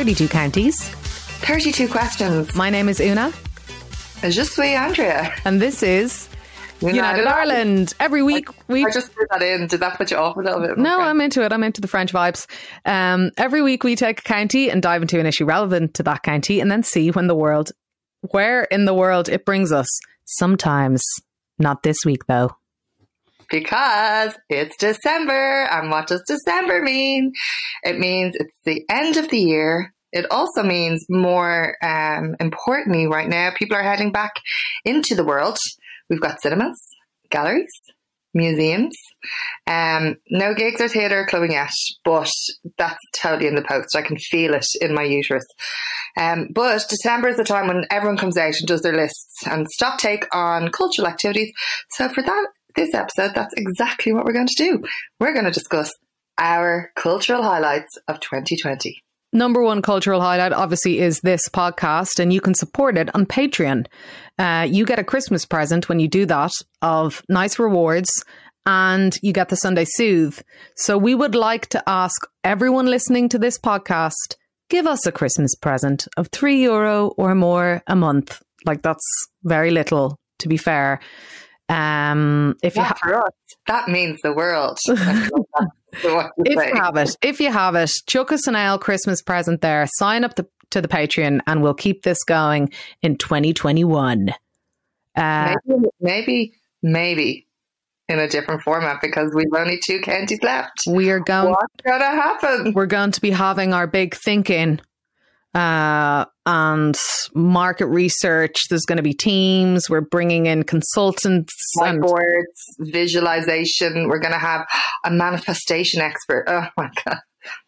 32 counties. 32 questions. My name is Una. Je suis Andrea. And this is United, United Ireland. Ireland. Every week we. I just put that in. Did that put you off a little bit? No, I'm into it. I'm into the French vibes. Um, every week we take a county and dive into an issue relevant to that county, and then see when the world, where in the world it brings us. Sometimes, not this week though. Because it's December. And what does December mean? It means it's the end of the year. It also means more um, importantly, right now, people are heading back into the world. We've got cinemas, galleries, museums. Um, no gigs or theatre clubbing yet, but that's totally in the post. I can feel it in my uterus. Um, but December is the time when everyone comes out and does their lists and stock take on cultural activities. So for that, this episode, that's exactly what we're going to do. We're going to discuss our cultural highlights of 2020 number one cultural highlight obviously is this podcast and you can support it on patreon. Uh, you get a christmas present when you do that of nice rewards and you get the sunday soothe so we would like to ask everyone listening to this podcast give us a christmas present of three euro or more a month. Like that's very little to be fair um, if you ha- that means the world. if you have it, if you have it, chuck us an ale Christmas present there. Sign up the, to the Patreon, and we'll keep this going in 2021. Uh, maybe, maybe, maybe in a different format because we've only two counties left. We are going. What's going to happen? We're going to be having our big thinking uh, and market research. There's going to be teams. We're bringing in consultants, whiteboards, visualization. We're going to have a manifestation expert. Oh my god!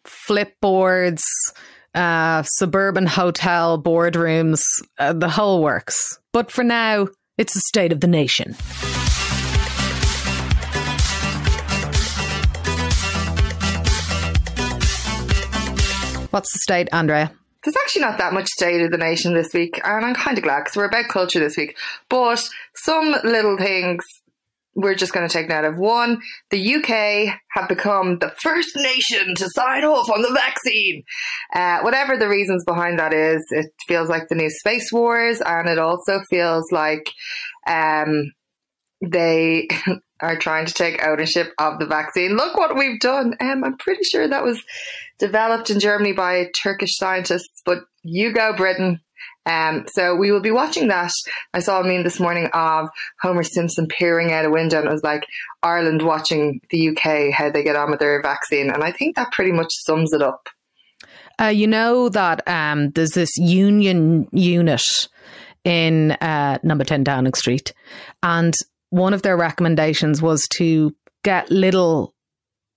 Flipboards, uh, suburban hotel boardrooms, uh, the whole works. But for now, it's the state of the nation. What's the state, Andrea? There's actually not that much state of the nation this week, and I'm kind of glad because we're about culture this week. But some little things we're just going to take note of. One, the UK have become the first nation to sign off on the vaccine. Uh, whatever the reasons behind that is, it feels like the new space wars, and it also feels like um, they are trying to take ownership of the vaccine. Look what we've done. Um, I'm pretty sure that was developed in Germany by Turkish scientists, but you go, Britain. Um, so we will be watching that. I saw a meme this morning of Homer Simpson peering out a window and it was like Ireland watching the UK, how they get on with their vaccine. And I think that pretty much sums it up. Uh, you know that um, there's this union unit in uh, number 10 Downing Street. And one of their recommendations was to get little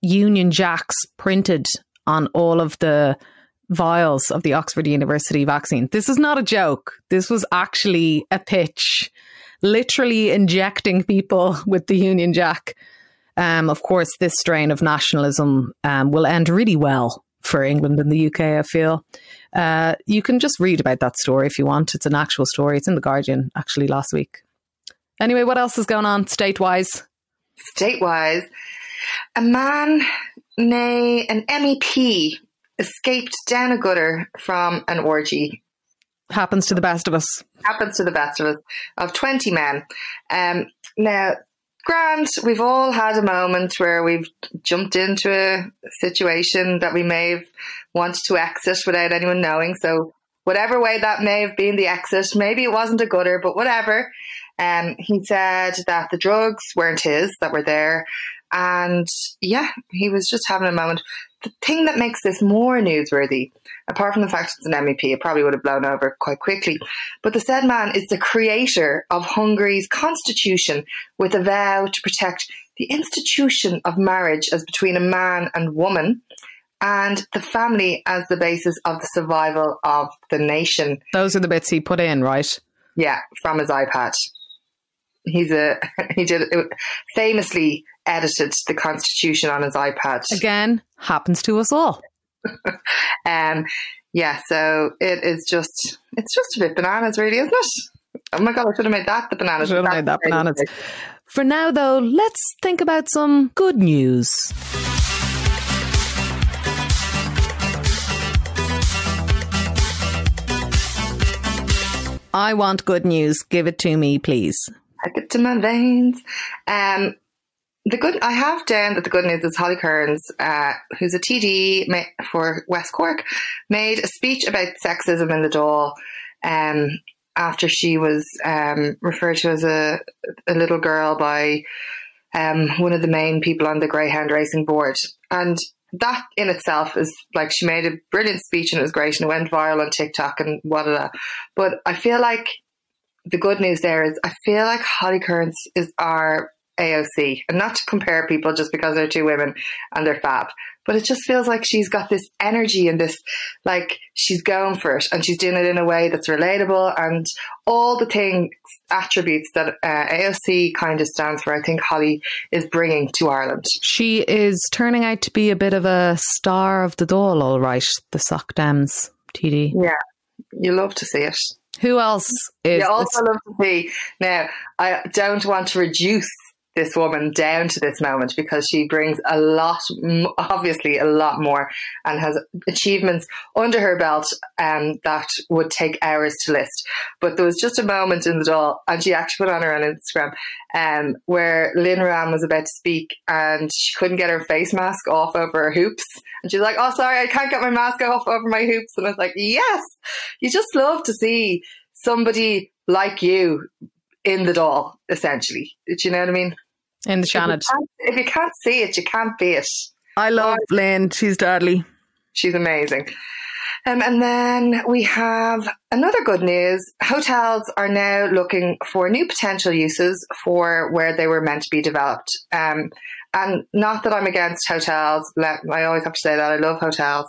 Union Jacks printed on all of the vials of the Oxford University vaccine. This is not a joke. This was actually a pitch, literally injecting people with the Union Jack. Um, of course, this strain of nationalism um, will end really well for England and the UK, I feel. Uh, you can just read about that story if you want. It's an actual story. It's in The Guardian, actually, last week. Anyway, what else is going on state wise? State wise, a man, nay, an MEP, escaped down a gutter from an orgy. Happens to the best of us. Happens to the best of us. Of 20 men. Um, now, Grant, we've all had a moment where we've jumped into a situation that we may have wanted to exit without anyone knowing. So, whatever way that may have been the exit, maybe it wasn't a gutter, but whatever. Um, he said that the drugs weren't his that were there. And yeah, he was just having a moment. The thing that makes this more newsworthy, apart from the fact it's an MEP, it probably would have blown over quite quickly. But the said man is the creator of Hungary's constitution with a vow to protect the institution of marriage as between a man and woman and the family as the basis of the survival of the nation. Those are the bits he put in, right? Yeah, from his iPad he's a he did famously edited the Constitution on his iPad. Again, happens to us all. um, yeah, so it is just it's just a bit bananas, really, isn't it? Oh my god, I should have made that the bananas. Should have made that bananas. For now, though, let's think about some good news. I want good news. Give it to me, please. Take it to my veins. Um, the good I have down that the good news is Holly Cairns, uh, who's a TD for West Cork, made a speech about sexism in the Dáil um, after she was um, referred to as a, a little girl by um, one of the main people on the Greyhound Racing Board. And that in itself is like she made a brilliant speech and it was great and it went viral on TikTok and whatever. But I feel like the good news there is I feel like Holly Cairns is our AOC, and not to compare people just because they're two women and they're fab, but it just feels like she's got this energy and this, like she's going for it, and she's doing it in a way that's relatable and all the things attributes that uh, AOC kind of stands for. I think Holly is bringing to Ireland. She is turning out to be a bit of a star of the Dáil, all right. The Soc Dems TD. Yeah, you love to see it. Who else is? You also love to see. Now, I don't want to reduce this woman down to this moment because she brings a lot, obviously a lot more, and has achievements under her belt um, that would take hours to list. But there was just a moment in the Dáil, and she actually put on her own Instagram, um, where Lynn Ruane was about to speak and she couldn't get her face mask off over her hoops. And she's like, Oh, sorry, I can't get my mask off over my hoops. And I was like, Yes, you just love to see somebody like you in the Dáil, essentially. Do you know what I mean? In the Seanad. If, if you can't see it, you can't be it. I love oh, Lynn. She's deadly. She's amazing. Um, and then we have another good news. Hotels are now looking for new potential uses for where they were meant to be developed. Um, and not that I'm against hotels. I always have to say that I love hotels.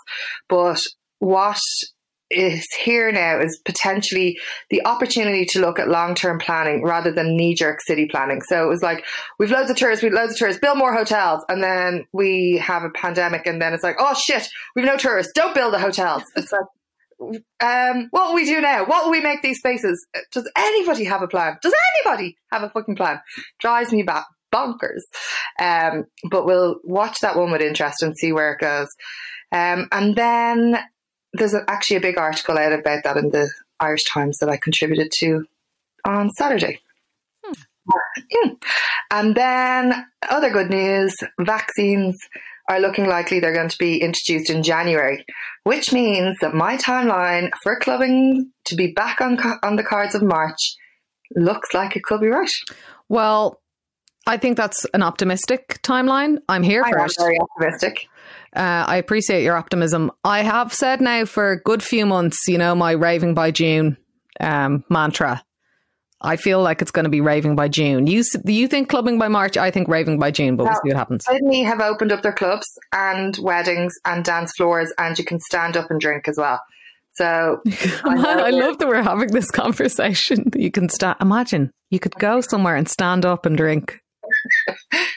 But what is here now is potentially the opportunity to look at long term planning rather than knee jerk city planning. So it was like, we've loads of tourists, we've loads of tourists, build more hotels. And then we have a pandemic and then it's like, oh shit, we've no tourists, don't build the hotels. It's like, um, what will we do now? What will we make these spaces? Does anybody have a plan? Does anybody have a fucking plan? Drives me back bonkers. Um, but we'll watch that one with interest and see where it goes. Um, and then there's actually a big article out about that in the Irish Times that I contributed to on Saturday. Hmm. And then other good news vaccines are looking likely they're going to be introduced in January, which means that my timeline for clubbing to be back on, on the cards of March looks like it could be right. Well, I think that's an optimistic timeline. I'm here I for it. Very optimistic. Uh, I appreciate your optimism. I have said now for a good few months, you know, my raving by June um, mantra. I feel like it's going to be raving by June. You you think clubbing by March? I think raving by June, but now, we'll see what happens. Sydney have opened up their clubs and weddings and dance floors, and you can stand up and drink as well. So I, I love that we're having this conversation. You can stand. Imagine you could go somewhere and stand up and drink.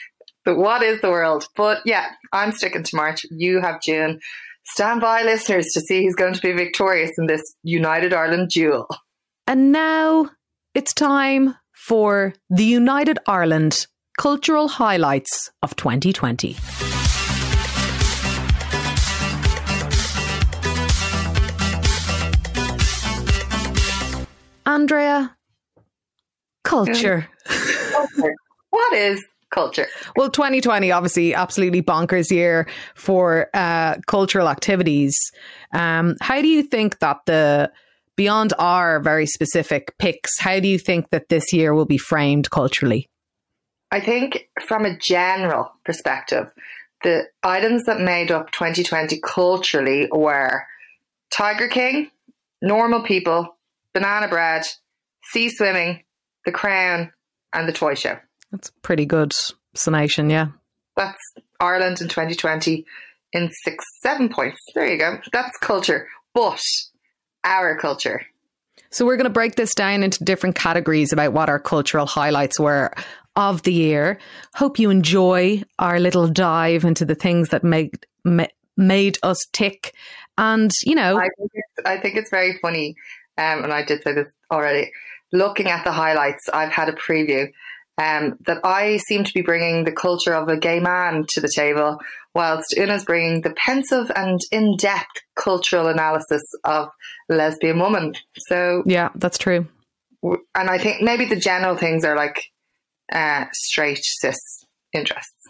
But what is the world? But yeah, I'm sticking to March. You have June. Stand by, listeners, to see who's going to be victorious in this United Ireland duel. And now it's time for the United Ireland cultural highlights of 2020. Andrea, culture. culture. What is culture. Well, 2020, obviously, absolutely bonkers year for uh, cultural activities. Um, how do you think that the beyond our very specific picks, how do you think that this year will be framed culturally? I think from a general perspective, the items that made up 2020 culturally were Tiger King, Normal People, Banana Bread, Sea Swimming, The Crown, and The Toy Show. That's pretty good summation, yeah. That's Ireland in 2020 in six, seven points. There you go. That's culture. But our culture. So we're going to break this down into different categories about what our cultural highlights were of the year. Hope you enjoy our little dive into the things that made made us tick. And you know, I think it's, I think it's very funny. Um, and I did say this already. Looking at the highlights, I've had a preview um, that I seem to be bringing the culture of a gay man to the table, whilst Una's bringing the pensive and in-depth cultural analysis of lesbian woman. So yeah, that's true. and I think maybe the general things are like uh, straight cis interests.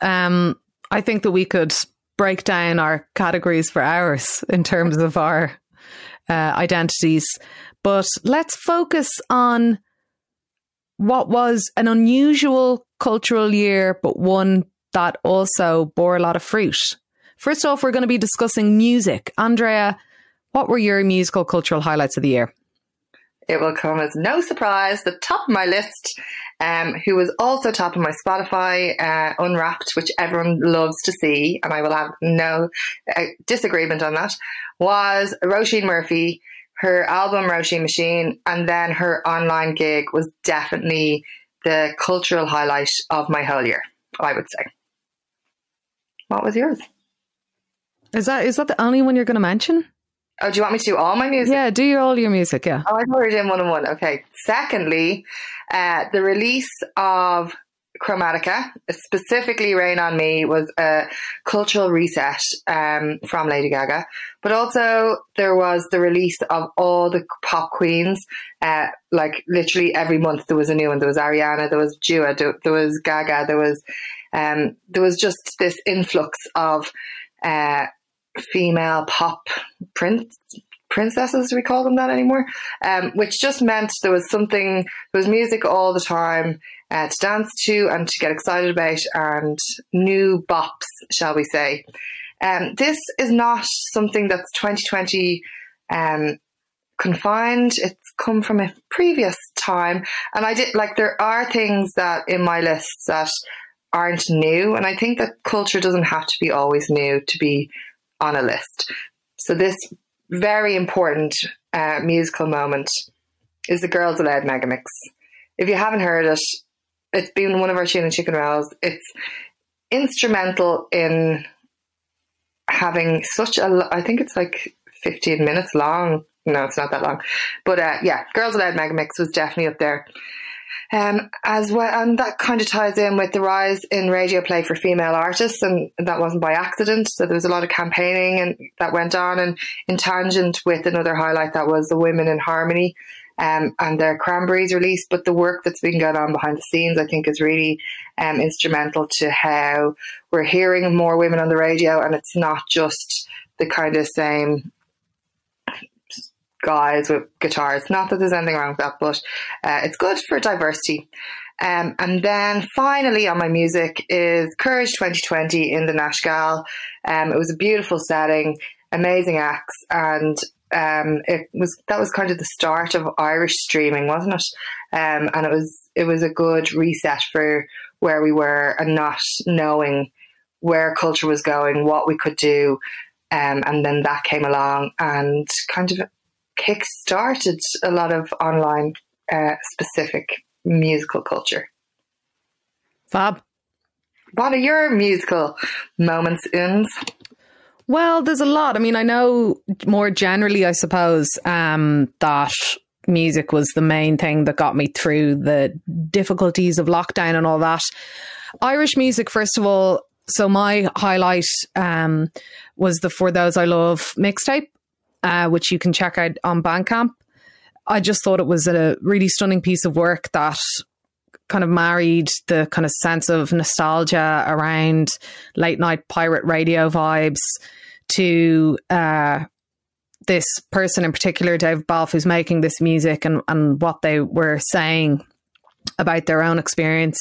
Um, I think that we could break down our categories for hours in terms of our uh, identities, but let's focus on what was an unusual cultural year, but one that also bore a lot of fruit. First off, we're going to be discussing music. Andrea, what were your musical cultural highlights of the year? It will come as no surprise. The top of my list, um, who was also top of my Spotify uh, Unwrapped, which everyone loves to see, and I will have no uh, disagreement on that, was Roisin Murphy. Her album Roisin Machine, and then her online gig was definitely the cultural highlight of my whole year. I would say. What was yours? Is that is that the only one you're going to mention? Oh, do you want me to do all my music? Yeah, do your, all your music, yeah. Oh, I thought we were doing one on one. Okay. Secondly, uh, the release of Chromatica, specifically Rain on Me, was a cultural reset um, from Lady Gaga. But also, there was the release of all the pop queens. Uh, like, literally every month there was a new one. There was Ariana, there was Dua, there was Gaga, there was, um, there was just this influx of uh, female pop prince, princesses, we call them that anymore? Um, which just meant there was something, there was music all the time uh, to dance to and to get excited about and new bops, shall we say. Um, this is not something that's 2020 um, confined. It's come from a previous time. And I did, like, there are things that in my list that aren't new. And I think that culture doesn't have to be always new to be on a list. So this very important uh, musical moment is the Girls Aloud Megamix. If you haven't heard it, it's been one of our tuna chicken rolls. It's instrumental in having such a. I think it's like fifteen minutes long. No, it's not that long, but uh, yeah, Girls Aloud Megamix was definitely up there. Um, as well, and that kind of ties in with the rise in radio play for female artists, and that wasn't by accident. So there was a lot of campaigning and that went on, and in tangent with another highlight that was the Women in Harmony um, and their Cranberries release. But the work that's been going on behind the scenes, I think, is really um, instrumental to how we're hearing more women on the radio, and it's not just the kind of same guys with guitars. Not that there's anything wrong with that, but uh, it's good for diversity. Um, and then finally on my music is Courage 2020 in the Nash Gael. Um, it was a beautiful setting, amazing acts, and um, it was that was kind of the start of Irish streaming, wasn't it? Um, and it was it was a good reset for where we were and not knowing where culture was going, what we could do. Um, and then that came along and kind of kick started a lot of online uh, specific musical culture. Fab. What are your musical moments, Uns? Well, there's a lot. I mean, I know more generally, I suppose, um, that music was the main thing that got me through the difficulties of lockdown and all that. Irish music, first of all. So my highlight um, was the For Those I Love mixtape uh, which you can check out on Bandcamp. I just thought it was a really stunning piece of work that kind of married the kind of sense of nostalgia around late night pirate radio vibes to uh, this person in particular, Dave Balfe, who's making this music and, and what they were saying about their own experience.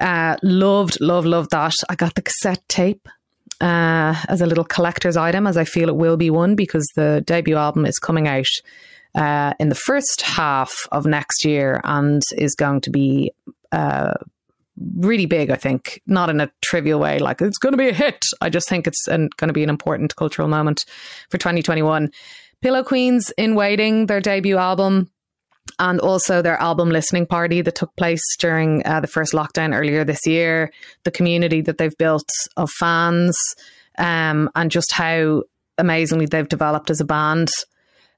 Uh, loved, loved, loved that. I got the cassette tape uh, as a little collector's item, as I feel it will be one because the debut album is coming out uh, in the first half of next year and is going to be uh, really big, I think, not in a trivial way, like it's going to be a hit. I just think it's going to be an important cultural moment for 2021. Pillow Queens in Waiting, their debut album, and also their album listening party that took place during uh, the first lockdown earlier this year, the community that they've built of fans, um, and just how amazingly they've developed as a band.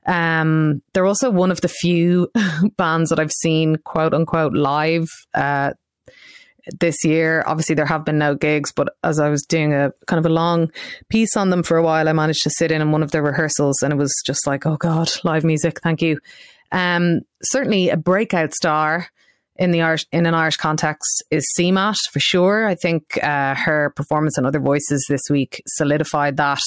Um, they're also one of the few bands that I've seen, quote unquote, live uh, this year. Obviously, there have been no gigs, but as I was doing a kind of a long piece on them for a while, I managed to sit in on one of their rehearsals, and it was just like, oh god, live music, thank you. Um, certainly a breakout star in the Irish in an Irish context is CMAT for sure. I think uh, her performance and other voices this week solidified that.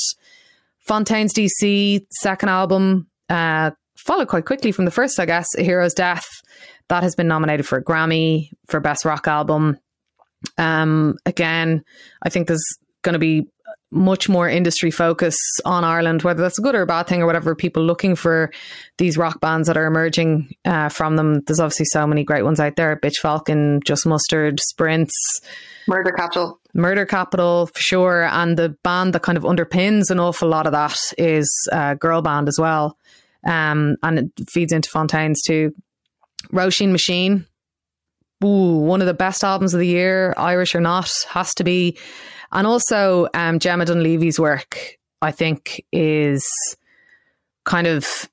Fontaines DC second album uh, followed quite quickly from the first, I guess. A Hero's Death that has been nominated for a Grammy for best rock album. Um, again, I think there's going to be much more industry focus on Ireland, whether that's a good or a bad thing or whatever. People looking for these rock bands that are emerging uh, from them. There's obviously so many great ones out there: Bitch Falcon, Just Mustard, Sprints, Murder Capital, Murder Capital for sure. And the band that kind of underpins an awful lot of that is uh, Girl Band as well, um, and it feeds into Fontaines too. Roisin Machine. Ooh, one of the best albums of the year, Irish or not, has to be. And also, um, Gemma Dunleavy's work, I think, is kind of,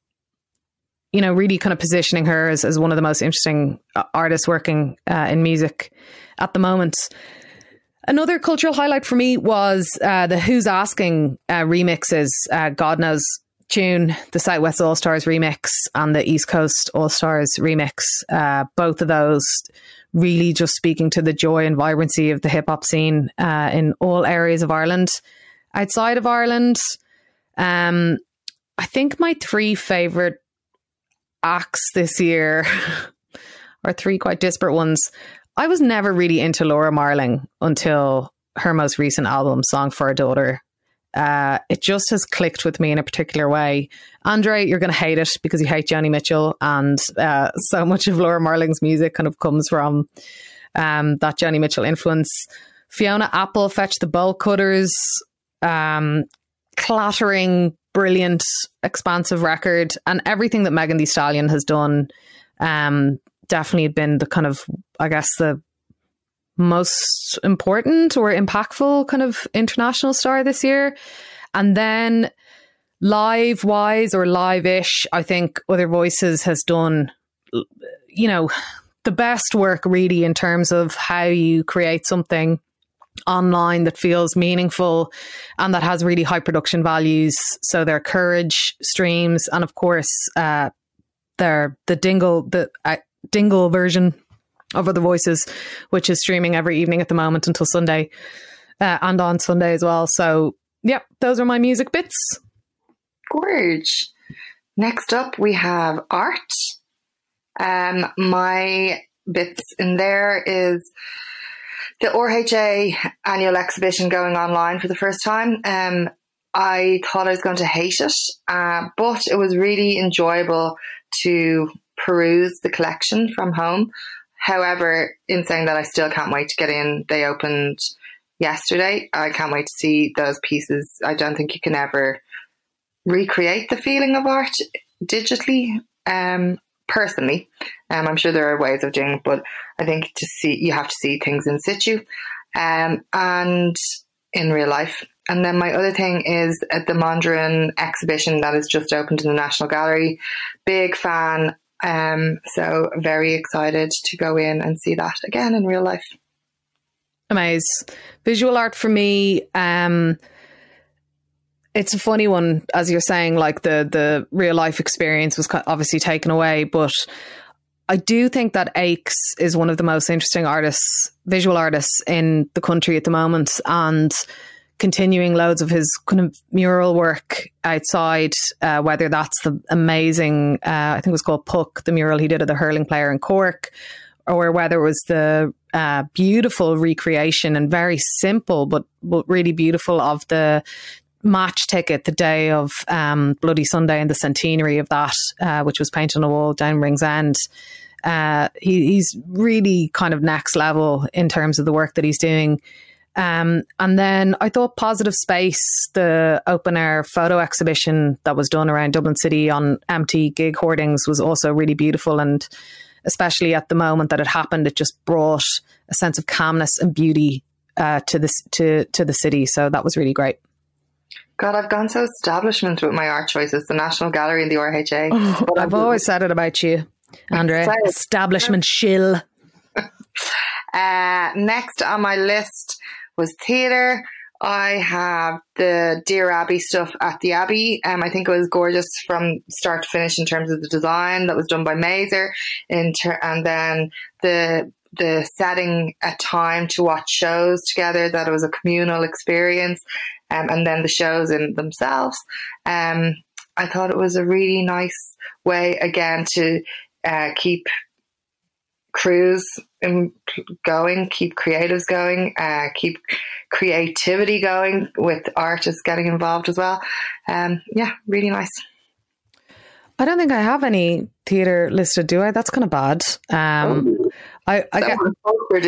you know, really kind of positioning her as, as one of the most interesting uh, artists working uh, in music at the moment. Another cultural highlight for me was uh, the Who's Asking uh, remixes, uh, God Knows tune, the Southwest All Stars remix and the East Coast All Stars remix. Uh, both of those really just speaking to the joy and vibrancy of the hip hop scene uh, in all areas of Ireland. Outside of Ireland, um, I think my three favorite acts this year are three quite disparate ones. I was never really into Laura Marling until her most recent album, Song for a Daughter. Uh, it just has clicked with me in a particular way. Andre, you're going to hate it because you hate Joni Mitchell, and uh, so much of Laura Marling's music kind of comes from um, that Joni Mitchell influence. Fiona Apple, Fetch the Bolt Cutters, um, clattering, brilliant, expansive record, and everything that Megan Thee Stallion has done. Um, definitely been the kind of, I guess, the most important or impactful kind of international star this year. And then live wise or live ish, I think Other Voices has done, you know, the best work really in terms of how you create something online that feels meaningful and that has really high production values. So their courage streams, and of course, uh, their the dingle the uh, dingle version of Other Voices, which is streaming every evening at the moment until Sunday uh, and on Sunday as well. So, yeah, those are my music bits. Gorge. Next up, we have art. Um, my bits in there is the RHA annual exhibition going online for the first time. Um, I thought I was going to hate it, uh, but it was really enjoyable to peruse the collection from home. However, in saying that, I still can't wait to get in. They opened yesterday. I can't wait to see those pieces. I don't think you can ever recreate the feeling of art digitally. Um, personally, um, I'm sure there are ways of doing, it, but I think to see you have to see things in situ, um, and in real life. And then my other thing is at the Mondrian exhibition that is just opened in the National Gallery. Big fan um, so very excited to go in and see that again in real life. Amazing. Visual art for me, um, it's a funny one, as you're saying, like the the real life experience was obviously taken away, but I do think that Aches is one of the most interesting artists, visual artists in the country at the moment, and continuing loads of his kind of mural work outside, uh, whether that's the amazing, uh, I think it was called Puck, the mural he did of the hurling player in Cork, or whether it was the uh, beautiful recreation and very simple, but, but really beautiful of the match ticket the day of um, Bloody Sunday and the centenary of that, uh, which was painted on a wall down Ringsend. Uh, he, he's really kind of next level in terms of the work that he's doing. Um, and then I thought Positive Space, the open air photo exhibition that was done around Dublin City on empty gig hoardings, was also really beautiful. And especially at the moment that it happened, it just brought a sense of calmness and beauty uh, to this to to the city. So that was really great. God, I've gone so establishment with my art choices, the National Gallery and the RHA. Oh, I've always said it about you, Andre. establishment shill. uh, next on my list was theatre. I have the Dear Abbey stuff at the Abbey. Um, I think it was gorgeous from start to finish in terms of the design that was done by Mazer, ter- and then the the setting a time to watch shows together. That it was a communal experience, um, and then the shows in themselves. Um, I thought it was a really nice way again to uh, keep crews and going, keep creatives going, uh, keep creativity going with artists getting involved as well. Um, yeah, really nice. I don't think I have any theatre listed, do I? That's kind of bad. Um, oh. I, I get, we're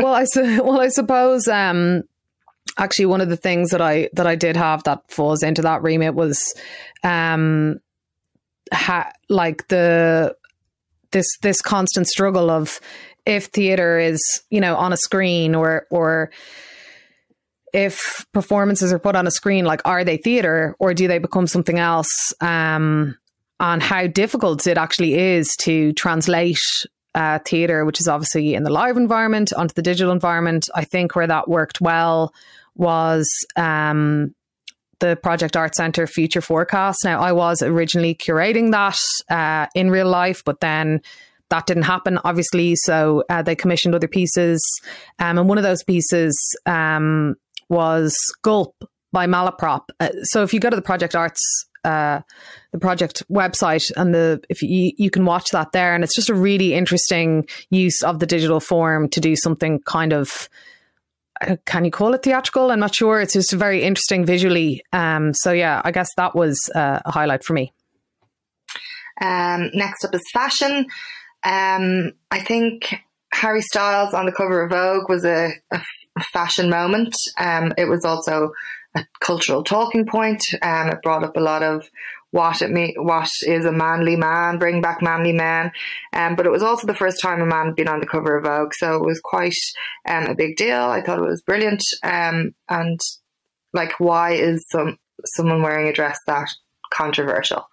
well, I well, I suppose. Um, actually, one of the things that I that I did have that falls into that remit was, um, ha- like the this this constant struggle of if theater is you know on a screen or or if performances are put on a screen like are they theater or do they become something else um on how difficult it actually is to translate uh, theater which is obviously in the live environment onto the digital environment. I think where that worked well was um the Project Art Centre Future Forecast. Now, I was originally curating that uh, in real life, but then that didn't happen, obviously. So uh, they commissioned other pieces. Um, and one of those pieces um, was Gulp by Malaprop. Uh, so if you go to the Project Arts, uh, the project website, and the if you you can watch that there, and it's just a really interesting use of the digital form to do something kind of can you call it theatrical? I'm not sure. It's just very interesting visually. Um, so yeah, I guess that was uh, a highlight for me. Um, next up is fashion. Um, I think Harry Styles on the cover of Vogue was a, a fashion moment. Um, it was also a cultural talking point. Um, it brought up a lot of what it me what is a manly man, bring back manly men. Um, but it was also the first time a man had been on the cover of Vogue, so it was quite um, a big deal. I thought it was brilliant. Um, and like, why is some someone wearing a dress that controversial?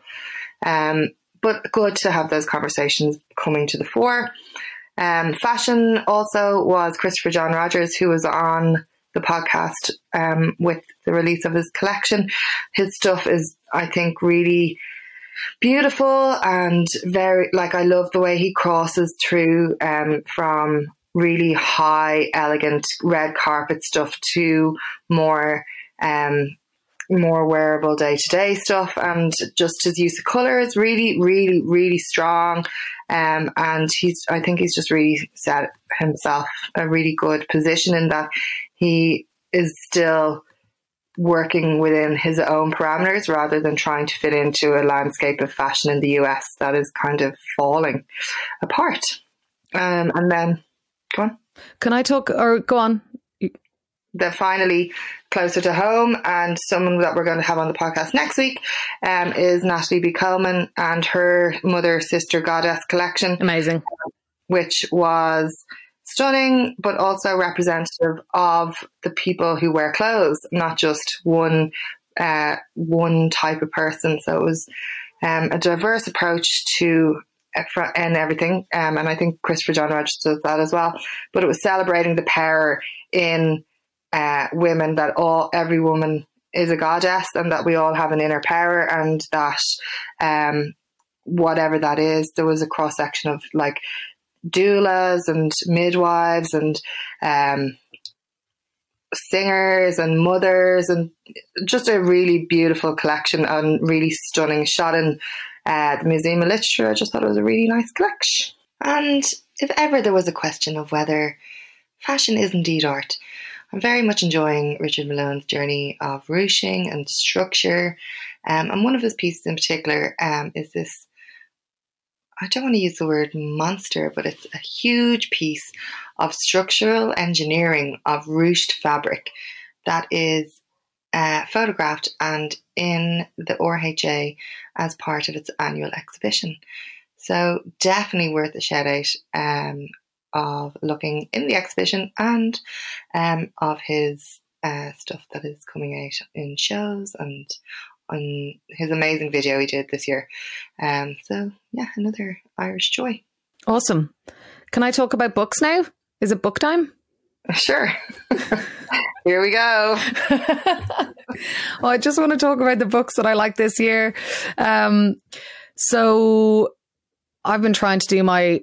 Um, but good to have those conversations coming to the fore. Um, fashion also was Christopher John Rogers, who was on the podcast um, with the release of his collection. His stuff is, I think, really beautiful and very like I love the way he crosses through um, from really high, elegant red carpet stuff to more um, more wearable day to day stuff, and just his use of color is really, really, really strong. Um, and he's, I think he's just really set himself a really good position in that he is still working within his own parameters rather than trying to fit into a landscape of fashion in the US that is kind of falling apart. Um, and then, go on. Can I talk or go on? They're finally closer to home, and someone that we're going to have on the podcast next week um, is Natalie B. Coleman and her mother sister goddess collection. Amazing. Which was stunning, but also representative of the people who wear clothes, not just one uh, one type of person. So it was um, a diverse approach to and everything. Um, and I think Christopher John Rogers does that as well. But it was celebrating the power in uh, women that all every woman is a goddess and that we all have an inner power and that um, whatever that is, there was a cross section of like doulas and midwives and um, singers and mothers and just a really beautiful collection and really stunning shot in uh, the Museum of Literature. I just thought it was a really nice collection. And if ever there was a question of whether fashion is indeed art, I'm very much enjoying Richard Malone's journey of ruching and structure. Um, and one of his pieces in particular um, is this I don't want to use the word monster, but it's a huge piece of structural engineering of ruched fabric that is uh, photographed and in the RHA as part of its annual exhibition. So definitely worth a shout out um, of looking in the exhibition and um, of his uh, stuff that is coming out in shows and on his amazing video he did this year. Um, so yeah, another Irish joy. Awesome. Can I talk about books now? Is it book time? Sure. Here we go. well, I just want to talk about the books that I like this year. Um, so I've been trying to do my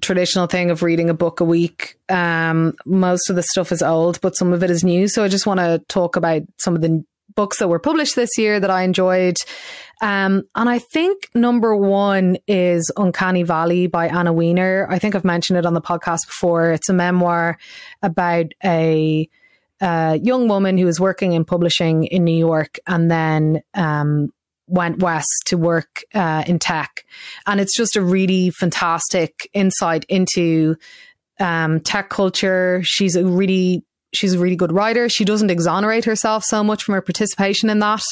traditional thing of reading a book a week. Um, most of the stuff is old, but some of it is new. So I just want to talk about some of the books that were published this year that I enjoyed. Um, and I think number one is Uncanny Valley by Anna Wiener. I think I've mentioned it on the podcast before. It's a memoir about a uh, young woman who was working in publishing in New York and then um, went west to work uh, in tech. And it's just a really fantastic insight into um, tech culture. She's a really she's a really good writer. She doesn't exonerate herself so much from her participation in that.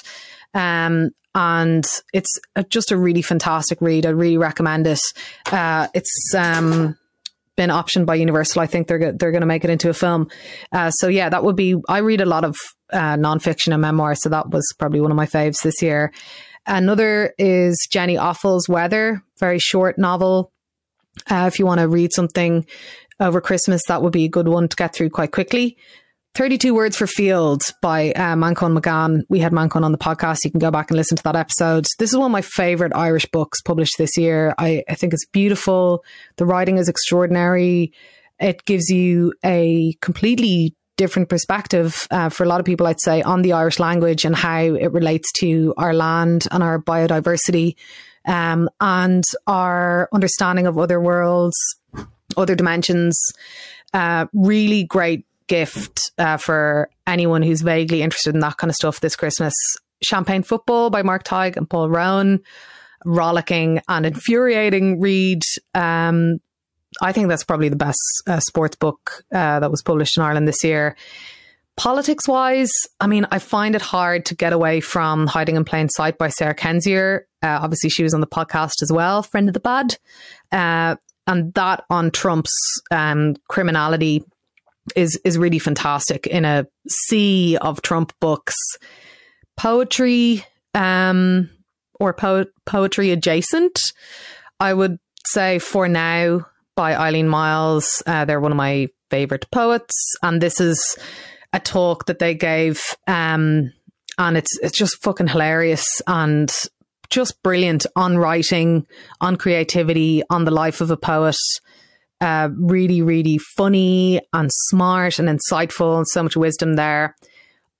Um, and it's a, just a really fantastic read. I really recommend it. Uh, it's um, been optioned by Universal. I think they're they're going to make it into a film. Uh, so yeah, that would be. I read a lot of uh, nonfiction and memoir, so that was probably one of my faves this year. Another is Jenny Offill's Weather, very short novel. Uh, if you want to read something over Christmas, that would be a good one to get through quite quickly. 32 Words for Field by uh, Manchán Magan. We had Manchán on the podcast. You can go back and listen to that episode. This is one of my favorite Irish books published this year. I, I think it's beautiful. The writing is extraordinary. It gives you a completely different perspective uh, for a lot of people, I'd say, on the Irish language and how it relates to our land and our biodiversity um, and our understanding of other worlds, other dimensions. Uh, really great gift uh, for anyone who's vaguely interested in that kind of stuff this Christmas. Champagne Football by Mark Tighe and Paul Rowan. Rollicking and infuriating read. Um, I think that's probably the best uh, sports book uh, that was published in Ireland this year. Politics wise, I mean, I find it hard to get away from Hiding in Plain Sight by Sarah Kendzior. Uh, obviously, she was on the podcast as well, Friend of the Bad. And that on Trump's um, criminality is is really fantastic in a sea of Trump books. Poetry um, or po- poetry adjacent, I would say for now by Eileen Miles. Uh, they're one of my favorite poets, and this is a talk that they gave, um, and it's it's just fucking hilarious and just brilliant on writing, on creativity, on the life of a poet uh, really, really funny and smart and insightful and so much wisdom there.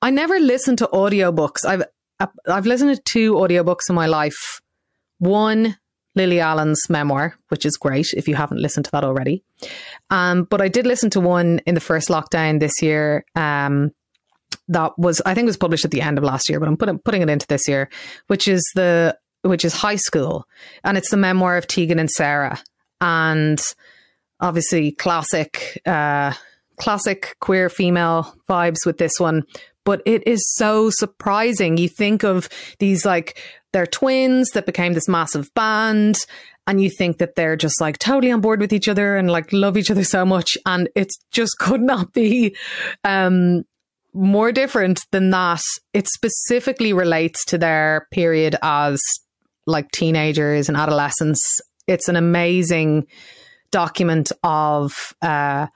I never listened to audiobooks. I've I've listened to two audiobooks in my life. One, Lily Allen's memoir, which is great if you haven't listened to that already. Um, but I did listen to one in the first lockdown this year. Um, that was I think was published at the end of last year, but I'm putting putting it into this year, which is the which is high school, and it's the memoir of Tegan and Sara, and obviously classic, uh, classic queer female vibes with this one. But it is so surprising. You think of these like they're twins that became this massive band, and you think that they're just like totally on board with each other and like love each other so much, and it just could not be um, more different than that. It specifically relates to their period as like teenagers and adolescents. It's an amazing document of uh,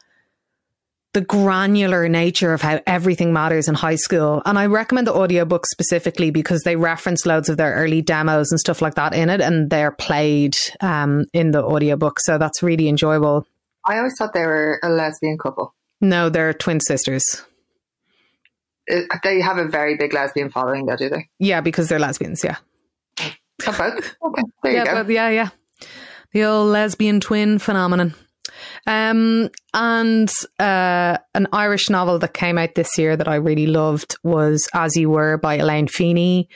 the granular nature of how everything matters in high school. And I recommend the audiobook specifically because they reference loads of their early demos and stuff like that in it, and they're played um, in the audiobook. So that's really enjoyable. I always thought they were a lesbian couple. No, they're twin sisters. Uh, they have a very big lesbian following, though, do they? Yeah, because they're lesbians. Yeah. both? Okay, there yeah, you go. But yeah, yeah the old lesbian twin phenomenon. Um, and uh, an Irish novel that came out this year that I really loved was As You Were by Elaine Feeney,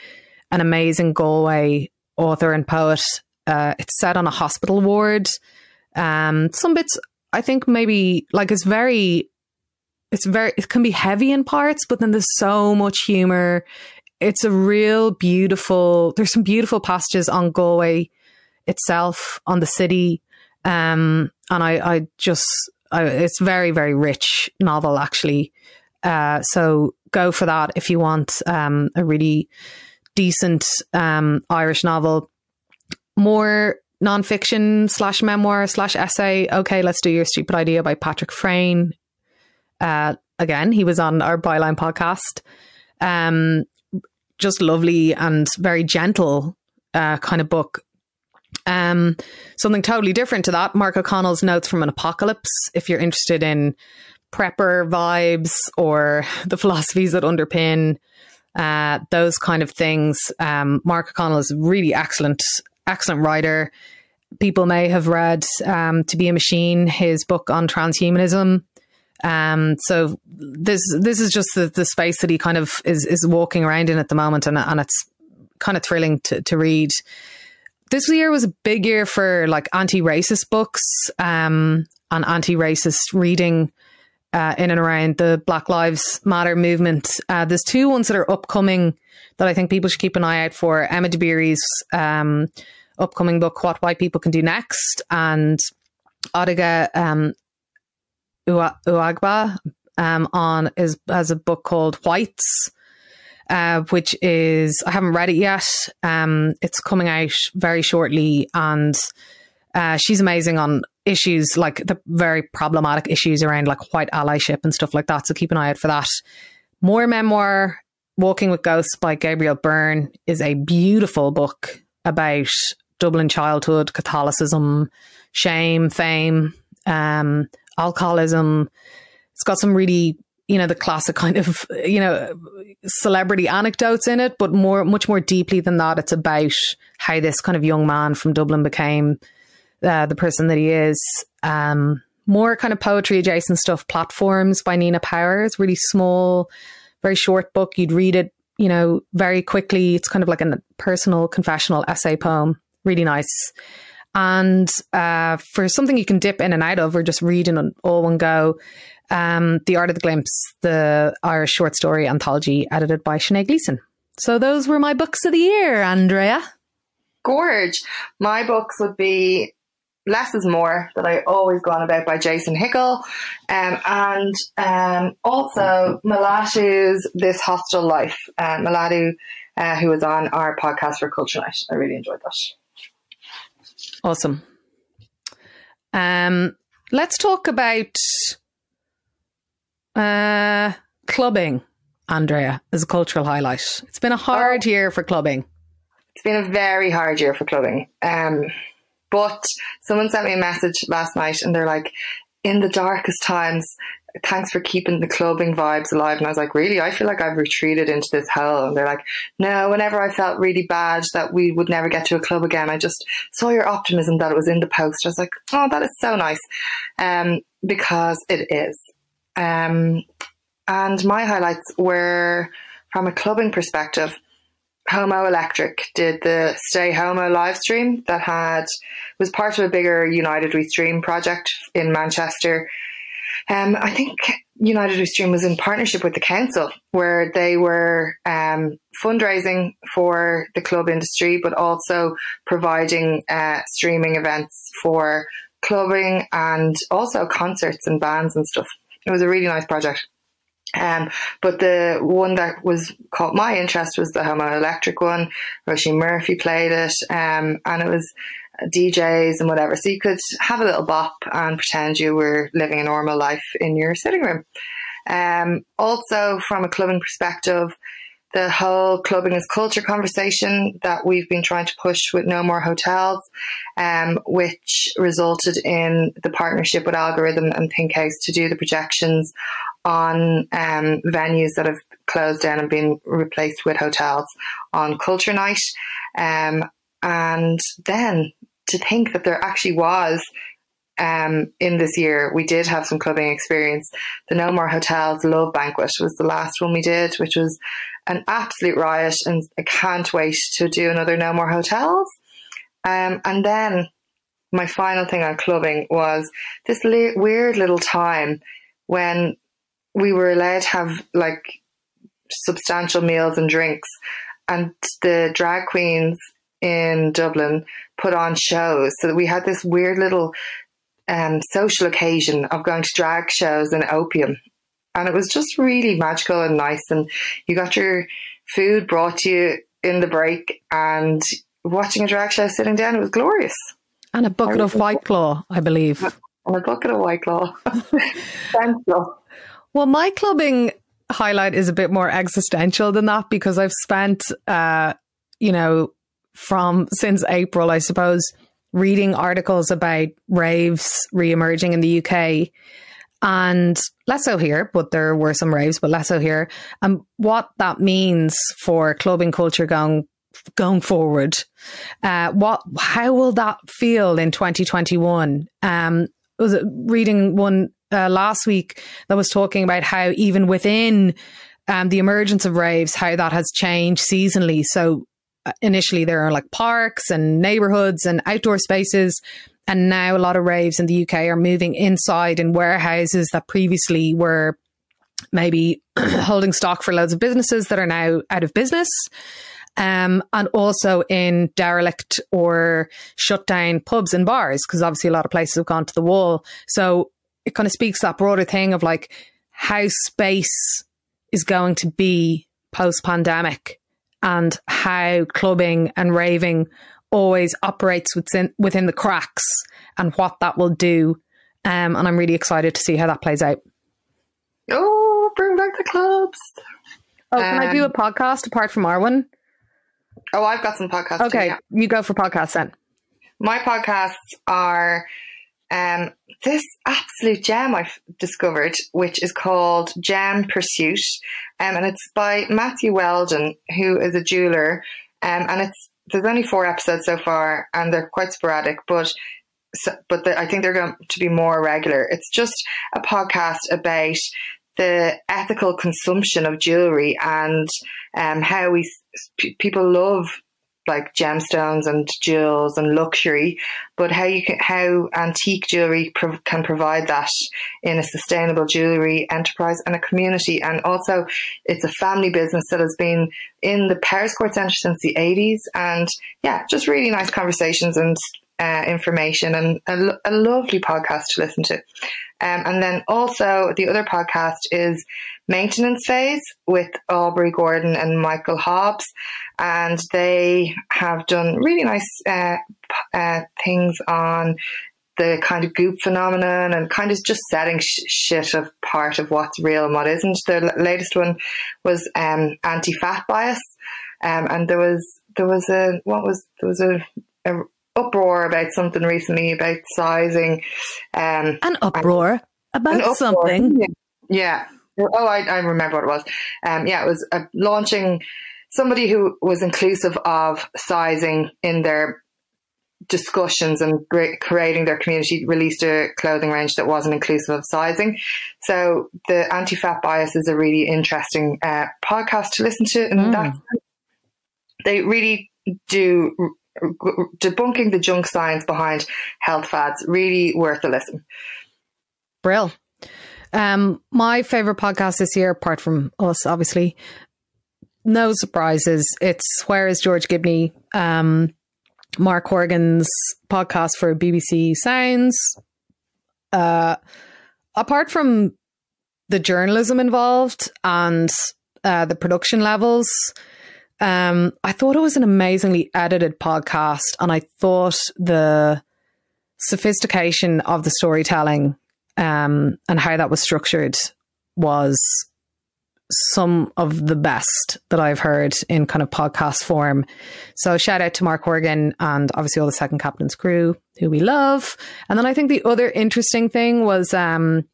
an amazing Galway author and poet. Uh, it's set on a hospital ward. Um, some bits, I think, maybe like it's very, it's very, it can be heavy in parts, but then there's so much humor. It's a real beautiful. There's some beautiful passages on Galway itself, on the city. Um, and I, I just, I, it's very, very rich novel actually. Uh, so go for that if you want um, a really decent um, Irish novel. More nonfiction slash memoir slash essay. Okay, let's do your stupid idea by Patrick Freyne. Uh, again, he was on our Byline podcast. Um, just lovely and very gentle uh, kind of book. Um, something totally different to that, Mark O'Connell's Notes from an Apocalypse. If you're interested in prepper vibes or the philosophies that underpin uh, those kind of things, um, Mark O'Connell is really excellent, excellent writer. People may have read um, "To Be a Machine," his book on transhumanism. Um, so this this is just the, the space that he kind of is is walking around in at the moment, and and it's kind of thrilling to to read. This year was a big year for like anti-racist books um, and anti-racist reading. Uh, in and around the Black Lives Matter movement. Uh, there's two ones that are upcoming that I think people should keep an eye out for. Emma Dabiri's um, upcoming book, What White People Can Do Next, and Otegha um, Uwagba um, on is has a book called Whites, uh, which is I haven't read it yet. Um, it's coming out very shortly, and uh, she's amazing on issues like the very problematic issues around like white allyship and stuff like that. So keep an eye out for that. More memoir, Walking with Ghosts by Gabriel Byrne is a beautiful book about Dublin childhood, Catholicism, shame, fame, um, alcoholism. It's got some really, you know, the classic kind of, you know, celebrity anecdotes in it, but more, much more deeply than that. It's about how this kind of young man from Dublin became uh, the person that he is. Um, more kind of poetry adjacent stuff. Platforms by Nina Powers, really small, very short book. You'd read it, you know, very quickly. It's kind of like a personal confessional essay poem. Really nice. And uh, for something you can dip in and out of or just read in all one go, um, The Art of the Glimpse, the Irish short story anthology edited by Sinead Gleeson. So those were my books of the year, Andrea. Gorge. My books would be Less is More that I always go on about by Jason Hickel. Um, and um, also Mulatu's This Hostile Life. Uh, Mulatu, uh, who was on our podcast for Culture Night. I really enjoyed that. Awesome. Um, let's talk about uh, clubbing, Andrea, as a cultural highlight. It's been a hard oh. year for clubbing. It's been a very hard year for clubbing. Um, but someone sent me a message last night and they're like, in the darkest times, thanks for keeping the clubbing vibes alive. And I was like, really? I feel like I've retreated into this hell. And they're like, no, whenever I felt really bad that we would never get to a club again, I just saw your optimism that it was in the post. I was like, oh, that is so nice. Um, because it is. Um, and my highlights were from a clubbing perspective. Homo Electric did the Stay Homo live stream that had was part of a bigger United We Stream project in Manchester um, I think United We Stream was in partnership with the council where they were um, fundraising for the club industry, but also providing uh, streaming events for clubbing and also concerts and bands and stuff. It was a really nice project. Um, but the one that was caught my interest was the Homo Electric one. Roisin Murphy played it, um, and it was DJs and whatever. So you could have a little bop and pretend you were living a normal life in your sitting room. Um, also, from a clubbing perspective, the whole clubbing is culture conversation that we've been trying to push with No More Hotels, um, which resulted in the partnership with Algorithm and Pink House to do the projections on um, venues that have closed down and been replaced with hotels on Culture Night. Um, and then to think that there actually was um, in this year, we did have some clubbing experience. The No More Hotels Love Banquet was the last one we did, which was an absolute riot, and I can't wait to do another No More Hotels. Um, and then my final thing on clubbing was this le- weird little time when we were allowed to have like substantial meals and drinks, and the drag queens in Dublin put on shows. So that we had this weird little um, social occasion of going to drag shows in Opium. And it was just really magical and nice. And you got your food brought to you in the break and watching a drag show sitting down. It was glorious. And a bucket of White Claw, I believe. And a bucket of White Claw. Well, my clubbing highlight is a bit more existential than that because I've spent, uh, you know, from since April, I suppose, reading articles about raves re-emerging in the UK and less so here, but there were some raves, but less so here. And what that means for clubbing culture going going forward. Uh, what how will that feel in 2021? Um, was reading one uh, last week that was talking about how even within um, the emergence of raves, how that has changed seasonally. So initially there are like parks and neighborhoods and outdoor spaces. And now a lot of raves in the UK are moving inside in warehouses that previously were maybe holding stock for loads of businesses that are now out of business. Um, and also in derelict or shut down pubs and bars, because obviously a lot of places have gone to the wall. So it kind of speaks that broader thing of like how space is going to be post pandemic and how clubbing and raving always operates within within the cracks and what that will do. Um, and I'm really excited to see how that plays out. Oh, bring back the clubs! Oh, can um, I do a um, podcast apart from our one? Oh, I've got some podcasts. Okay, too, yeah. you go for podcasts then. My podcasts are um, this absolute gem I've discovered, which is called Gem Pursuit, um, and it's by Matthew Weldon, who is a jeweler, um, and it's there's only four episodes so far, and they're quite sporadic, but so, but the, I think they're going to be more regular. It's just a podcast about the ethical consumption of jewelry and um, how we people love like gemstones and jewels and luxury, but how you can, how antique jewelry pro- can provide that in a sustainable jewelry enterprise and a community. And also it's a family business that has been in the Powerscourt Centre since the 80s. And yeah, just really nice conversations and uh, information and a, a, lovely podcast to listen to. Um, and then also the other podcast is Maintenance Phase with Aubrey Gordon and Michael Hobbs. And they have done really nice uh, uh, things on the kind of goop phenomenon and kind of just setting sh- shit of part of what's real and what isn't. The l- latest one was um, anti-fat bias. Um, and there was, there was a, what was, there was a, a uproar about something recently about sizing. Um, an uproar about an uproar. something. Yeah. Oh, I, I remember what it was. Um, yeah, it was uh, launching somebody who was inclusive of sizing in their discussions and creating their community released a clothing range that wasn't inclusive of sizing. So the anti-fat bias is a really interesting uh, podcast to listen to. And mm. that they really do debunking the junk science behind health fads. Really worth a listen. Brill. Um, my favorite podcast this year, apart from us, obviously, no surprises. It's Where is George Gibney? Um, Mark Horgan's podcast for BBC Sounds. Uh, apart from the journalism involved and uh, the production levels, um, I thought it was an amazingly edited podcast, and I thought the sophistication of the storytelling um, and how that was structured was some of the best that I've heard in kind of podcast form. So shout out to Mark Horgan and obviously all the second captain's crew who we love. And then I think the other interesting thing was um,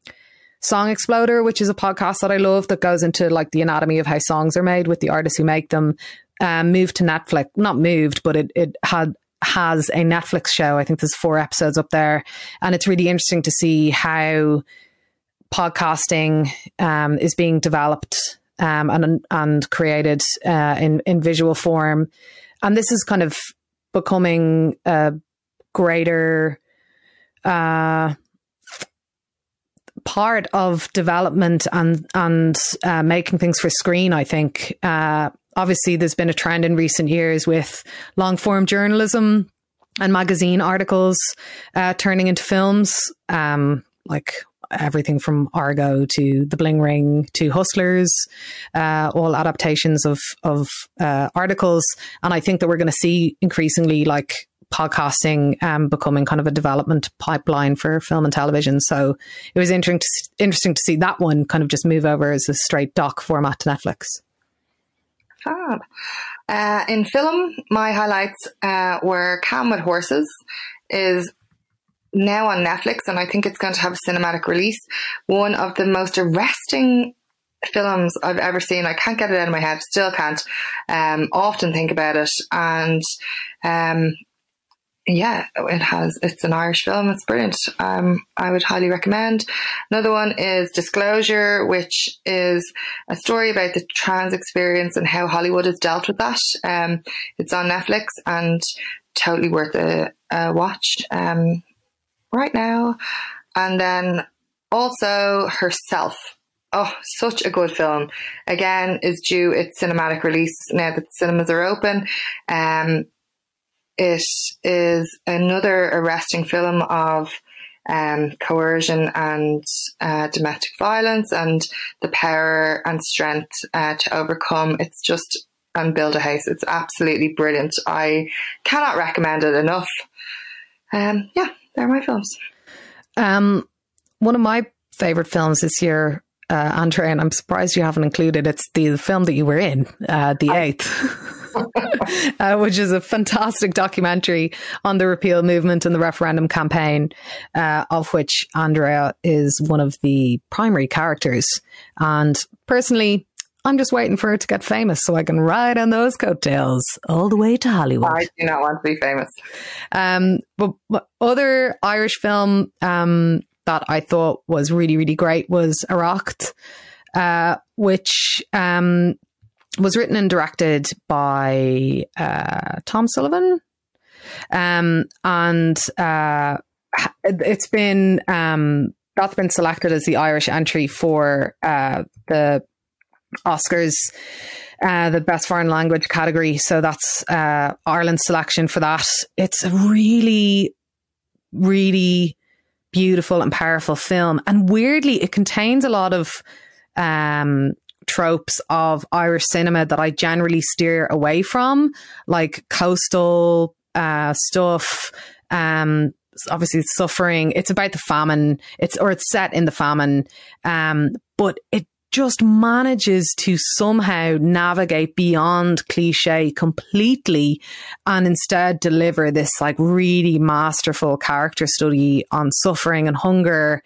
Song Exploder, which is a podcast that I love that goes into like the anatomy of how songs are made with the artists who make them. Um, moved to Netflix, not moved, but it, it had has a Netflix show. I think there's four episodes up there, and it's really interesting to see how podcasting um, is being developed um, and and created uh, in in visual form, and this is kind of becoming a greater uh, part of development and and uh, making things for screen. I think uh, obviously there's been a trend in recent years with long form journalism and magazine articles uh, turning into films, um, like everything from Argo to The Bling Ring to Hustlers, uh, all adaptations of of uh, articles. And I think that we're going to see increasingly like podcasting um, becoming kind of a development pipeline for film and television. So it was interesting to, interesting to see that one kind of just move over as a straight doc format to Netflix. Fab. Uh, in film, my highlights uh, were Calm with Horses is now on Netflix, and I think it's going to have a cinematic release. One of the most arresting films I've ever seen. I can't get it out of my head. Still can't. Um, often think about it, and um, yeah, it has. It's an Irish film. It's brilliant. Um, I would highly recommend. Another one is Disclosure, which is a story about the trans experience and how Hollywood has dealt with that. Um, it's on Netflix and totally worth a, a watch um, right now. And then also Herself. Oh, such a good film. Again, is due its cinematic release now that cinemas are open. Um, it is another arresting film of um, coercion and uh, domestic violence and the power and strength uh, to overcome. It's just and build a house. It's absolutely brilliant. I cannot recommend it enough. Um, yeah, they're my films. Um, one of my favorite films this year, uh, Andrea, and I'm surprised you haven't included. It's the film that you were in, uh, the eighth. uh, which is a fantastic documentary on the repeal movement and the referendum campaign, uh, of which Andrea is one of the primary characters. And personally, I'm just waiting for her to get famous so I can ride on those coattails all the way to Hollywood. I do not want to be famous. Um, but, but other Irish film um, that I thought was really, really great was Arracht, uh, which um, was written and directed by uh, Tom Sullivan. Um, and uh, it's been um, that's been selected as the Irish entry for uh, the Oscars, uh, the best foreign language category. So that's uh, Ireland's selection for that. It's a really, really beautiful and powerful film, and weirdly, it contains a lot of um, tropes of Irish cinema that I generally steer away from, like coastal uh, stuff. Um, obviously, suffering. It's about the famine. It's or it's set in the famine, um, but it just manages to somehow navigate beyond cliche completely and instead deliver this like really masterful character study on suffering and hunger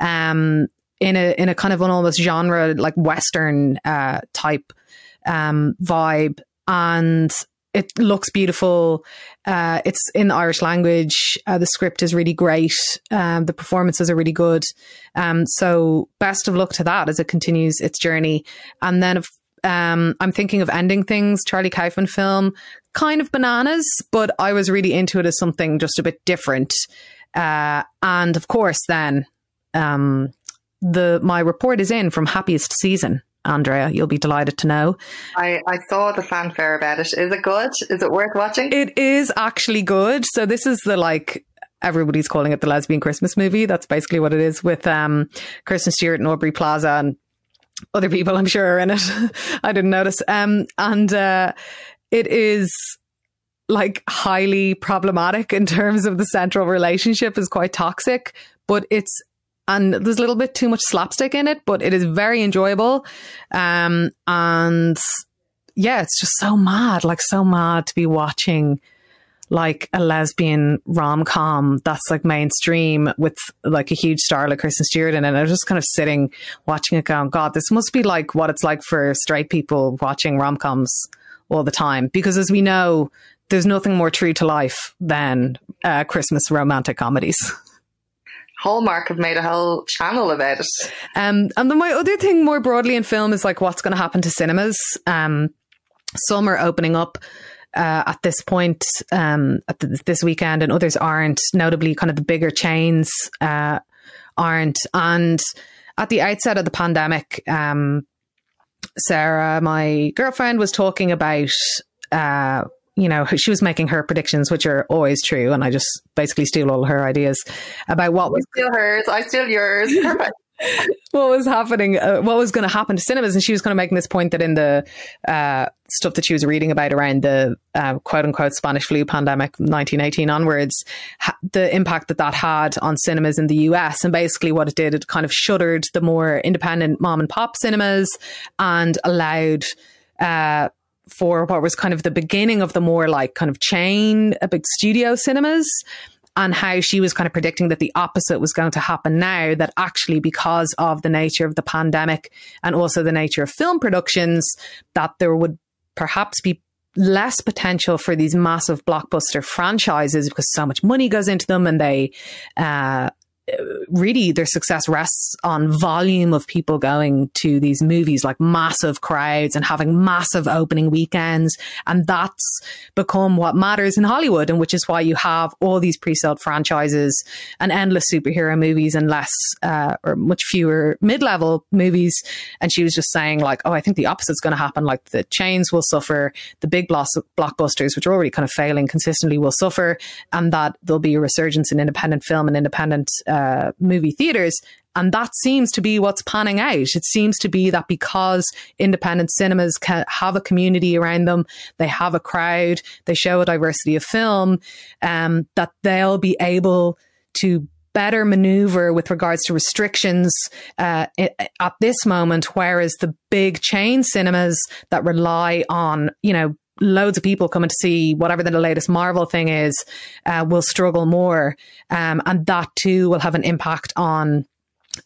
um, in a in a kind of an almost genre like western uh, type um, vibe and it looks beautiful. Uh, it's in the Irish language. Uh, the script is really great. Um, the performances are really good. Um, so best of luck to that as it continues its journey. And then um, I'm thinking of ending things. Charlie Kaufman film, kind of bananas, but I was really into it as something just a bit different. Uh, and of course, then um, the my report is in from Happiest Season. Andrea, you'll be delighted to know. I, I saw the fanfare about it. Is it good? Is it worth watching? It is actually good. So this is the like everybody's calling it the lesbian Christmas movie. That's basically what it is with um Kristen Stewart and Aubrey Plaza and other people I'm sure are in it. I didn't notice. Um and uh it is like highly problematic in terms of the central relationship is quite toxic, but it's and there's a little bit too much slapstick in it, but it is very enjoyable. Um, and yeah, it's just so mad, like so mad to be watching like a lesbian rom com that's like mainstream with like a huge star like Kristen Stewart in it. And I was just kind of sitting watching it going, God, this must be like what it's like for straight people watching rom coms all the time. Because as we know, there's nothing more true to life than uh, Christmas romantic comedies. Hallmark have made a whole channel about it. Um, and then my other thing more broadly in film is like what's going to happen to cinemas. Um, some are opening up uh, at this point um, at this weekend, and others aren't. Notably, kind of the bigger chains uh, aren't. And at the outset of the pandemic, um, Sarah, my girlfriend, was talking about uh, you know, she was making her predictions, which are always true. And I just basically steal all her ideas about what was. steal hers. I steal yours. Perfect. what was happening, uh, what was going to happen to cinemas. And she was kind of making this point that in the uh, stuff that she was reading about around the uh, quote unquote Spanish flu pandemic, 1918 onwards, ha- the impact that that had on cinemas in the US. And basically, what it did, it kind of shuttered the more independent mom and pop cinemas and allowed. Uh, for what was kind of the beginning of the more like kind of chain, a big studio cinemas and how she was kind of predicting that the opposite was going to happen now, that actually, because of the nature of the pandemic and also the nature of film productions, that there would perhaps be less potential for these massive blockbuster franchises because so much money goes into them and they uh, really their success rests on volume of people going to these movies, like massive crowds and having massive opening weekends. And that's become what matters in Hollywood. And which is why you have all these pre-sold franchises and endless superhero movies and less, uh, or much fewer mid-level movies. And she was just saying like, oh, I think the opposite's going to happen. Like the chains will suffer, the big blockbusters, which are already kind of failing consistently will suffer and that there'll be a resurgence in independent film and independent, uh, uh, movie theaters. And that seems to be what's panning out. It seems to be that because independent cinemas can have a community around them, they have a crowd, they show a diversity of film, um, that they'll be able to better maneuver with regards to restrictions uh, at this moment, whereas the big chain cinemas that rely on, you know, loads of people coming to see whatever the latest Marvel thing is uh, will struggle more. Um, and that too will have an impact on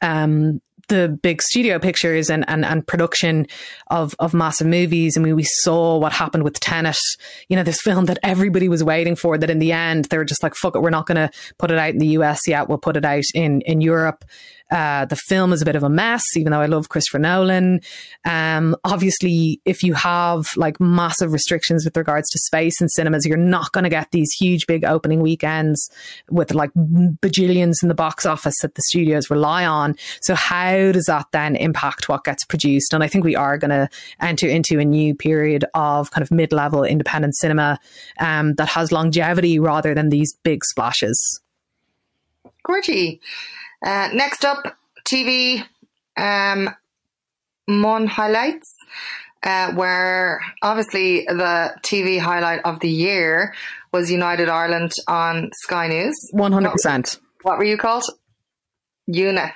um, the big studio pictures and, and, and production of, of massive movies. I mean, we saw what happened with Tenet, you know, this film that everybody was waiting for that in the end, they were just like, fuck it, we're not going to put it out in the US yet. We'll put it out in, in Europe. Uh, the film is a bit of a mess, even though I love Christopher Nolan. Um, obviously, if you have like massive restrictions with regards to space in cinemas, you're not going to get these huge, big opening weekends with like bajillions in the box office that the studios rely on. So, how does that then impact what gets produced? And I think we are going to enter into a new period of kind of mid level independent cinema um, that has longevity rather than these big splashes. Gorgie. Uh, next up, TV um, Mon highlights, uh, where obviously the TV highlight of the year was United Ireland on Sky News. 100%. What, what were you called? Una.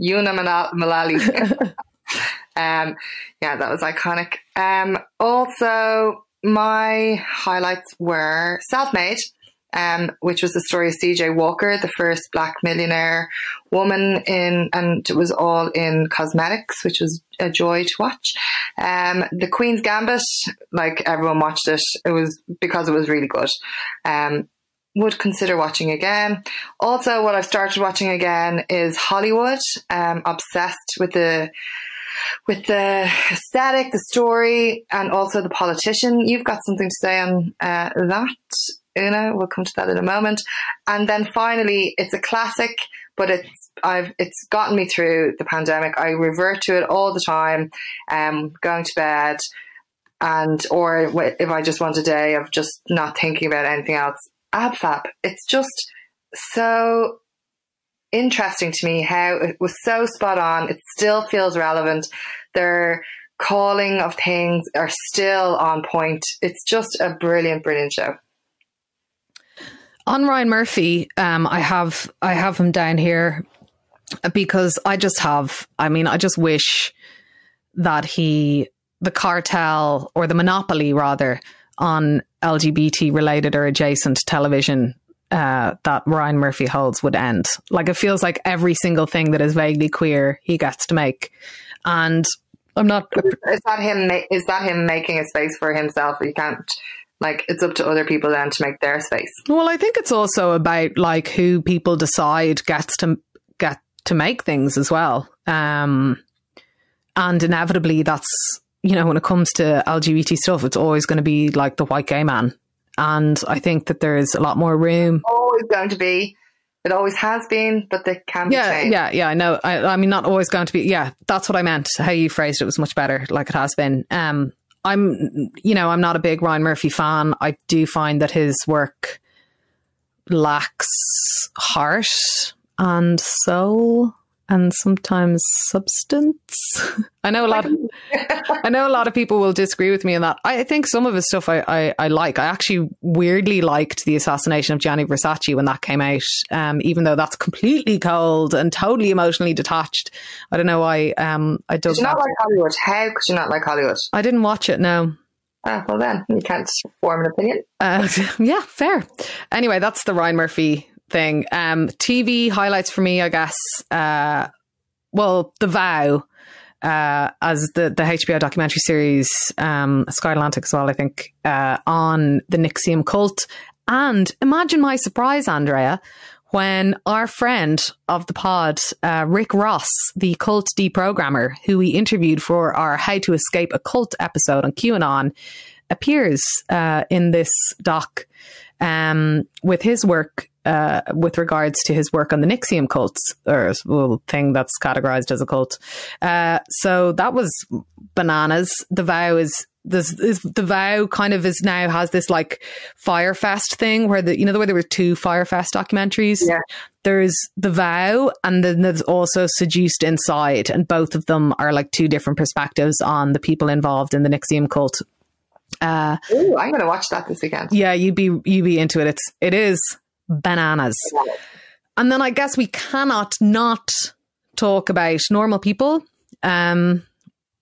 Una Mullally. um, yeah, that was iconic. Um, also, my highlights were Self Made um, which was the story of CJ Walker, the first black millionaire woman in, and it was all in cosmetics, which was a joy to watch. Um, the Queen's Gambit, like everyone watched it. It was because it was really good. Um, would consider watching again. Also, what I've started watching again is Hollywood. Um, obsessed with the with the aesthetic, the story, and also the politician. You've got something to say on uh, that. Una. We'll come to that in a moment. And then finally, it's a classic, but it's I've it's gotten me through the pandemic. I revert to it all the time. Um, going to bed, and or if I just want a day of just not thinking about anything else. AbFab. It's just so interesting to me how it was so spot on. It still feels relevant. Their calling of things are still on point. It's just a brilliant, brilliant show. On Ryan Murphy, um, I have I have him down here because I just have. I mean, I just wish that he, the cartel or the monopoly rather, on LGBT related or adjacent television uh, that Ryan Murphy holds would end. Like it feels like every single thing that is vaguely queer he gets to make, and I'm not. Is that him? Is that him making a space for himself? You can't like it's up to other people then to make their space. Well, I think it's also about like who people decide gets to get to make things as well. Um, and inevitably that's you know when it comes to LGBT stuff, it's always going to be like the white gay man. And I think that there's a lot more room. Always going to be. It always has been, but they can yeah, changed. Yeah, yeah, I know. I, I mean, not always going to be. Yeah, that's what I meant. How you phrased it was much better, like it has been. Um, I'm, you know, I'm not a big Ryan Murphy fan. I do find that his work lacks heart and soul. And sometimes substance. I know a lot. Of, I know a lot of people will disagree with me on that. I think some of his stuff I, I, I, like. I actually weirdly liked the assassination of Gianni Versace when that came out, um, even though that's completely cold and totally emotionally detached. I don't know why. Um, I did not like Hollywood. How could you not like Hollywood? I didn't watch it. No. Ah, well then you can't form an opinion. Uh, yeah, fair. Anyway, that's the Ryan Murphy thing. Um, TV highlights for me, I guess. Uh, well, The Vow, uh, as the the HBO documentary series, um, Sky Atlantic as well. I think uh, on the NXIVM cult, and imagine my surprise, Andrea, when our friend of the pod, uh, Rick Ross, the cult deprogrammer, who we interviewed for our How to Escape a Cult episode on QAnon, appears uh, in this doc um, with his work uh, with regards to his work on the NXIVM cults or well, thing that's categorized as a cult. Uh, so that was bananas. The vow is this is the vow kind of is now has this like Fyre Fest thing where the you know the way there were two Fyre Fest documentaries. Yeah. There's the vow and then there's also seduced inside, and both of them are like two different perspectives on the people involved in the NXIVM cult. Uh, Ooh, I'm going to watch that this weekend. Yeah, you'd be you'd be into it. It's it is bananas. And then I guess we cannot not talk about normal people. Um,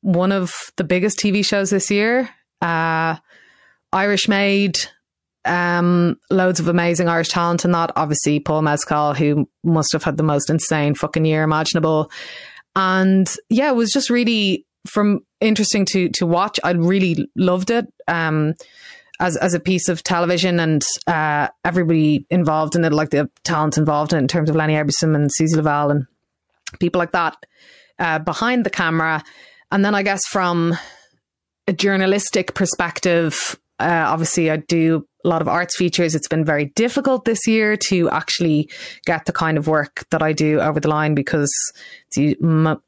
one of the biggest TV shows this year, uh, Irish made, um, loads of amazing Irish talent in that. Obviously, Paul Mescal, who must have had the most insane fucking year imaginable. And yeah, it was just really from interesting to to watch. I really loved it. Um, as as a piece of television and uh, everybody involved in it, like the talent involved in, in terms of Lenny Abraham and Suzie Lavelle and people like that uh, behind the camera. And then I guess from a journalistic perspective, uh, obviously I do a lot of arts features. It's been very difficult this year to actually get the kind of work that I do over the line because it's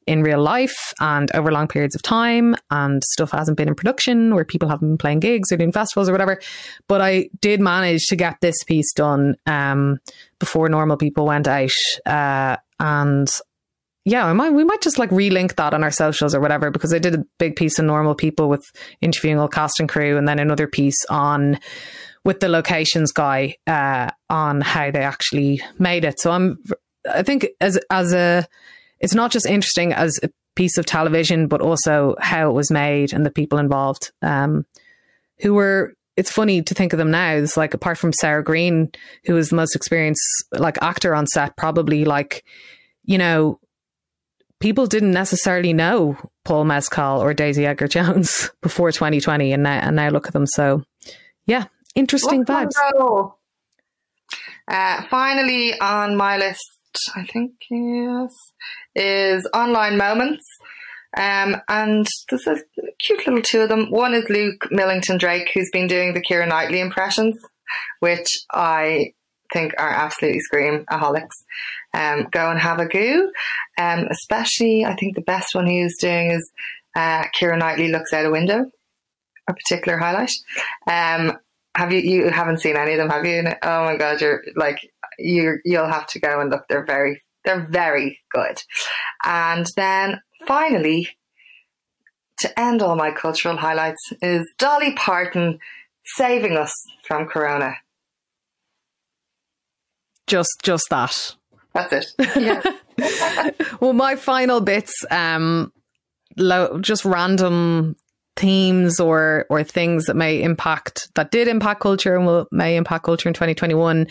in real life and over long periods of time, and stuff hasn't been in production or people haven't been playing gigs or doing festivals or whatever. But I did manage to get this piece done um, before normal people went out, uh, and yeah, we might we might just like relink that on our socials or whatever because I did a big piece on normal people with interviewing all cast and crew, and then another piece on with the locations guy uh, on how they actually made it. So I'm I think as as a it's not just interesting as a piece of television, but also how it was made and the people involved um, who were. It's funny to think of them now. It's like apart from Sarah Greene, who was the most experienced like actor on set, probably like you know people didn't necessarily know Paul Mescal or Daisy Edgar Jones before 2020, and now, and now look at them. So, yeah, interesting vibes. Uh, finally, on my list, I think yes, is online moments. Um, and there's a cute little two of them. One is Luke Millington Drake, who's been doing the Keira Knightley impressions, which I think are absolutely scream aholics. Um, go and have a go. Um, especially, I think the best one he's doing is uh, Keira Knightley looks out a window, a particular highlight. Um, have you you haven't seen any of them, have you? Oh my god, you're like you you'll have to go and look. They're very they're very good. And then finally, to end all my cultural highlights is Dolly Parton saving us from Corona just just that. That's it. Yeah. well, my final bits, um, lo- just random themes or or things that may impact that did impact culture and will may impact culture in 2021.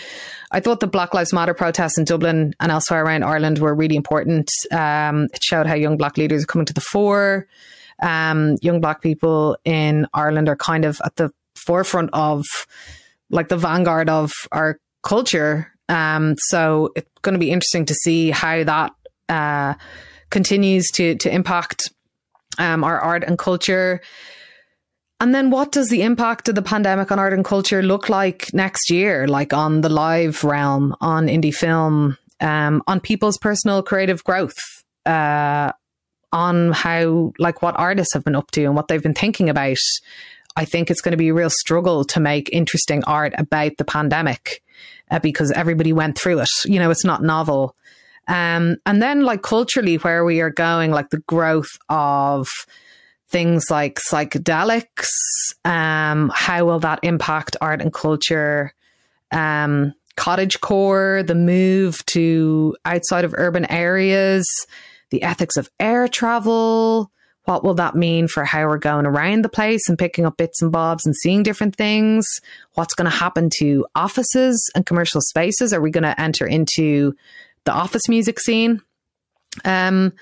I thought the Black Lives Matter protests in Dublin and elsewhere around Ireland were really important. Um, it showed how young black leaders are coming to the fore. Um, young black people in Ireland are kind of at the forefront of like the vanguard of our culture um, so it's going to be interesting to see how that uh, continues to to impact um, our art and culture. And then what does the impact of the pandemic on art and culture look like next year, like on the live realm, on indie film, um, on people's personal creative growth, uh, on how, like, what artists have been up to and what they've been thinking about? I think it's going to be a real struggle to make interesting art about the pandemic uh, because everybody went through it. You know, it's not novel. Um, and then, like culturally, where we are going, like the growth of things like psychedelics, um, how will that impact art and culture? Um, cottage core, the move to outside of urban areas, the ethics of air travel. What will that mean for how we're going around the place and picking up bits and bobs and seeing different things? What's going to happen to offices and commercial spaces? Are we going to enter into the office music scene? Um,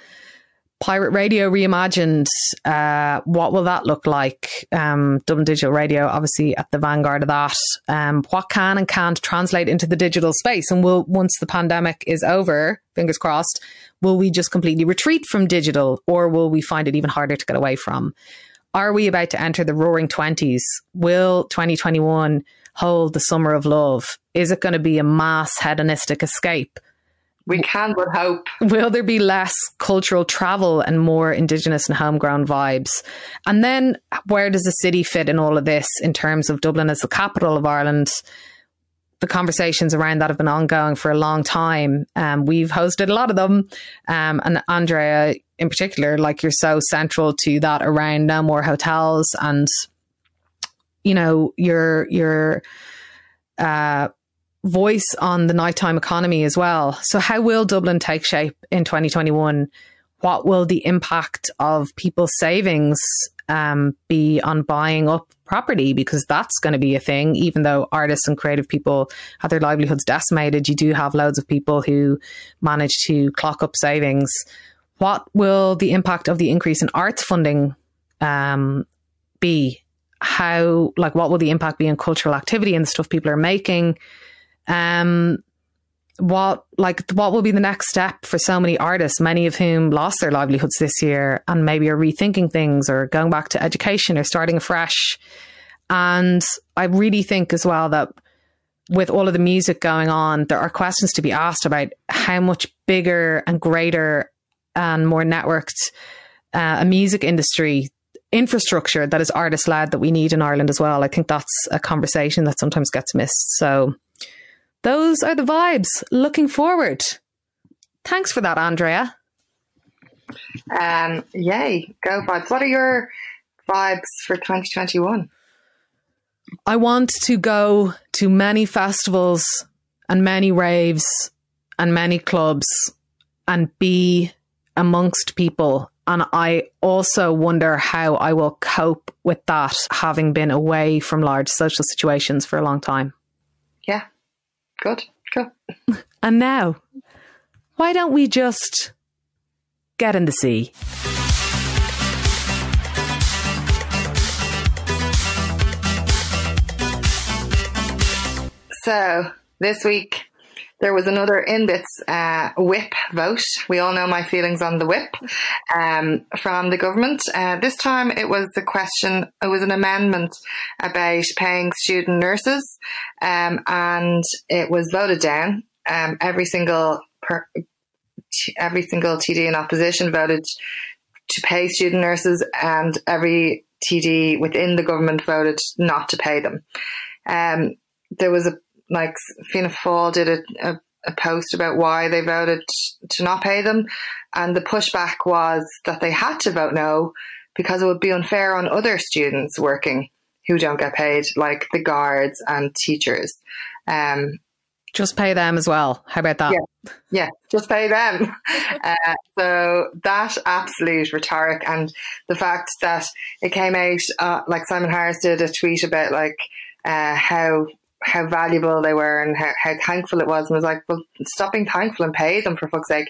Pirate Radio reimagined. Uh, what will that look like? Um, Dublin Digital Radio, obviously at the vanguard of that. Um, what can and can't translate into the digital space? And will once the pandemic is over, fingers crossed, will we just completely retreat from digital, or will we find it even harder to get away from? Are we about to enter the roaring twenties? Will 2021 hold the summer of love? Is it going to be a mass hedonistic escape? We can but hope. Will there be less cultural travel and more Indigenous and homegrown vibes? And then where does the city fit in all of this in terms of Dublin as the capital of Ireland? The conversations around that have been ongoing for a long time. Um, we've hosted a lot of them. Um, and Andrea, in particular, like you're so central to that around no more hotels and, you know, your, your, uh, voice on the nighttime economy as well. So, how will Dublin take shape in 2021? What will the impact of people's savings um, be on buying up property? Because that's going to be a thing, even though artists and creative people have their livelihoods decimated. You do have loads of people who manage to clock up savings. What will the impact of the increase in arts funding um, be? How, like, what will the impact be on cultural activity and the stuff people are making? Um, what like what will be the next step for so many artists, many of whom lost their livelihoods this year and maybe are rethinking things or going back to education or starting afresh. And I really think as well that with all of the music going on, there are questions to be asked about how much bigger and greater and more networked uh, a music industry infrastructure that is artist led that we need in Ireland as well. I think that's a conversation that sometimes gets missed. So those are the vibes. Looking forward. Thanks for that, Andrea. Um, yay, go vibes. What are your vibes for 2021? I want to go to many festivals and many raves and many clubs and be amongst people. And I also wonder how I will cope with that, having been away from large social situations for a long time. Good. Cool. And now, why don't we just get in the sea? So, this week there was another InBits uh, whip vote. We all know my feelings on the whip um, from the government. Uh, this time it was the question, it was an amendment about paying student nurses, um, and it was voted down. Um, every single per, every single TD in opposition voted to pay student nurses, and every TD within the government voted not to pay them. Um, there was a like Fianna Fáil did a, a, a, post about why they voted to not pay them, and the pushback was that they had to vote no because it would be unfair on other students working who don't get paid, like the guards and teachers. Um, just pay them as well. How about that? Yeah, yeah just pay them. uh, so that absolute rhetoric and the fact that it came out, uh, like Simon Harris did a tweet about like uh, how how valuable they were and how, how thankful it was and was like, well, stop being thankful and pay them for fuck's sake.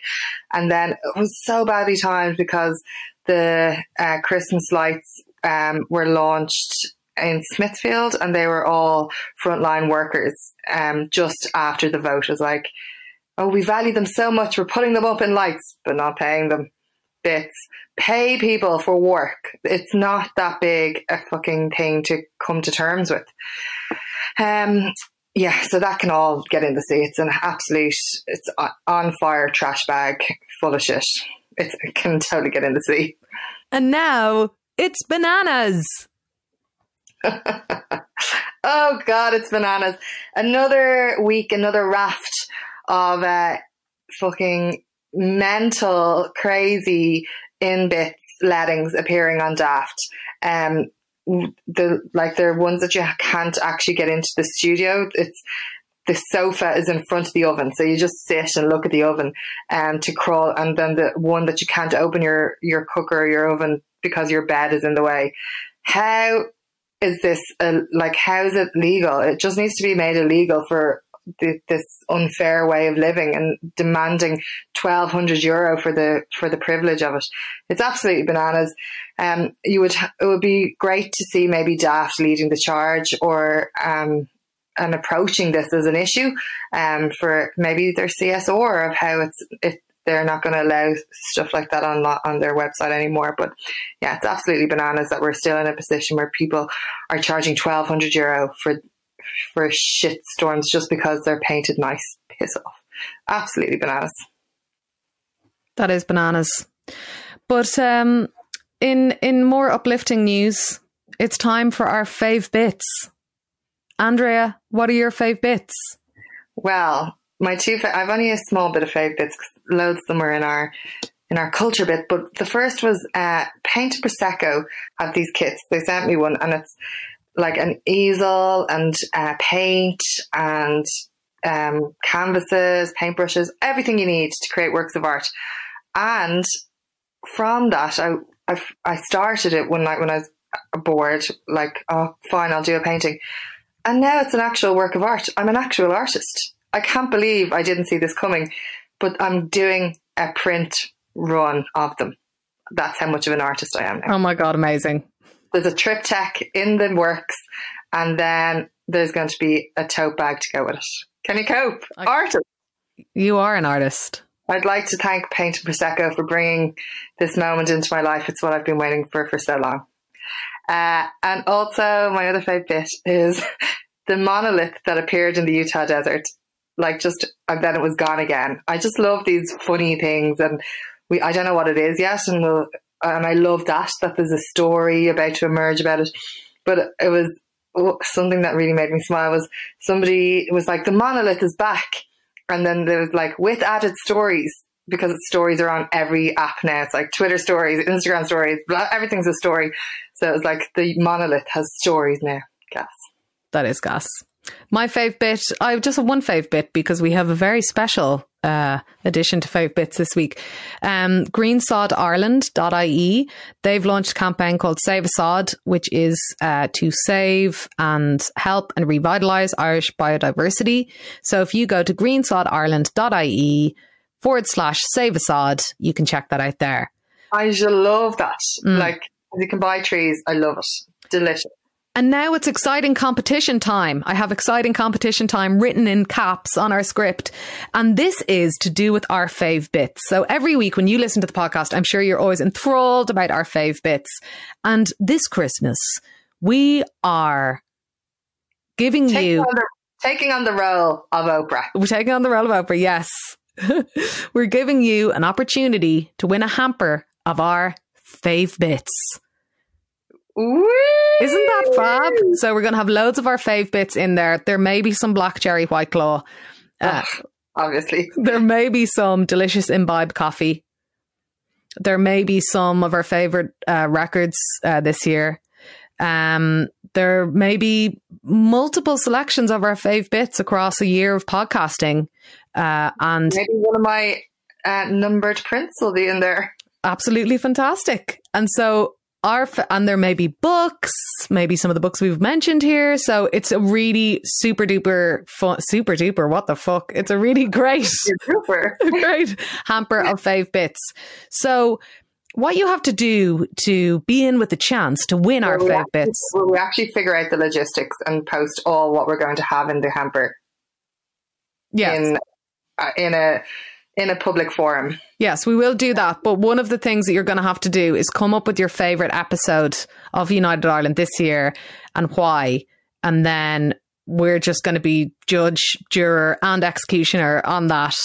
And then it was so badly timed because the uh, Christmas lights um, were launched in Smithfield and they were all frontline workers um, just after the vote. It was like, oh, we value them so much. We're putting them up in lights, but not paying them bits. Pay people for work. It's not that big a fucking thing to come to terms with. Um, yeah, so that can all get in the sea. It's an absolute, it's on fire trash bag full of shit. It's, it can totally get in the sea. And now it's bananas. oh God, it's bananas. Another week, another raft of uh, fucking mental, crazy in bits lettings appearing on Daft. Um, the like they're ones that you can't actually get into the studio. It's the sofa is in front of the oven, so you just sit and look at the oven um, to crawl. And then the one that you can't open your your cooker or your oven because your bed is in the way. How is this uh, like? How is it legal? It just needs to be made illegal for the, this unfair way of living and demanding twelve hundred euro for the for the privilege of it. It's absolutely bananas. Um, you would it would be great to see maybe Daft leading the charge or um, and approaching this as an issue um, for maybe their CSR of how it's it, they're not going to allow stuff like that on on their website anymore. But yeah, it's absolutely bananas that we're still in a position where people are charging twelve hundred euro for for shit storms just because they're painted nice. Piss off. Absolutely bananas. That is bananas. But um, in in more uplifting news, it's time for our fave bits. Andrea, what are your fave bits? Well, my two fa- I've only a small bit of fave bits because loads of them are in our in our culture bit. But the first was uh, Paint Prosecco have these kits. They sent me one, and it's like an easel and uh, paint and um, canvases, paintbrushes, everything you need to create works of art. And from that, I, I, I started it one night when I was bored, like, oh, fine, I'll do a painting. And now it's an actual work of art. I'm an actual artist. I can't believe I didn't see this coming, but I'm doing a print run of them. That's how much of an artist I am now. Oh my God, amazing there's a triptych in the works, and then there's going to be a tote bag to go with it. Can you cope? I, artist. You are an artist. I'd like to thank Paint and Prosecco for bringing this moment into my life. It's what I've been waiting for for so long. Uh, and also, my other favourite bit is the monolith that appeared in the Utah desert. Like, just, and then it was gone again. I just love these funny things. And we, I don't know what it is yet. And we'll, and I love that that there's a story about to emerge about it. But it was oh, something that really made me smile was somebody was like the monolith is back, and then there was like with added stories because stories are on every app now. It's like Twitter stories, Instagram stories, blah, everything's a story. So it was like the monolith has stories now. Gas. That is gas. My fave bit, I just have one fave bit because we have a very special uh, addition to Fave Bits this week. Um, GreenSodIreland.ie, they've launched a campaign called Save a Sod, which is uh, to save and help and revitalise Irish biodiversity. So if you go to greensodireland.ie forward slash save a sod, you can check that out there. I just love that. Mm. Like, you can buy trees. I love it. Delicious. And now it's exciting competition time. I have exciting competition time written in caps on our script. And this is to do with our fave bits. So every week when you listen to the podcast, I'm sure you're always enthralled about our fave bits. And this Christmas, we are giving taking you. On the, taking on the role of Oprah. We're taking on the role of Oprah, yes. we're giving you an opportunity to win a hamper of our fave bits. Isn't that fab? So we're going to have loads of our fave bits in there. There may be some black cherry white claw. Uh, obviously. There may be some delicious imbibe coffee. There may be some of our favorite uh, records uh, this year. Um, there may be multiple selections of our fave bits across a year of podcasting. Uh, and maybe one of my uh, numbered prints will be in there. Absolutely fantastic. And so our and there may be books, maybe some of the books we've mentioned here. So it's a really super duper fun, super duper. What the fuck? It's a really great, super great hamper of fave bits. So what you have to do to be in with the chance to win well, our fave actually, bits? Well, we actually figure out the logistics and post all what we're going to have in the hamper. Yeah. In uh, in a in a public forum. Yes, we will do that. But one of the things that you're going to have to do is come up with your favourite episode of United Ireland this year and why. And then we're just going to be judge, juror, and executioner on that.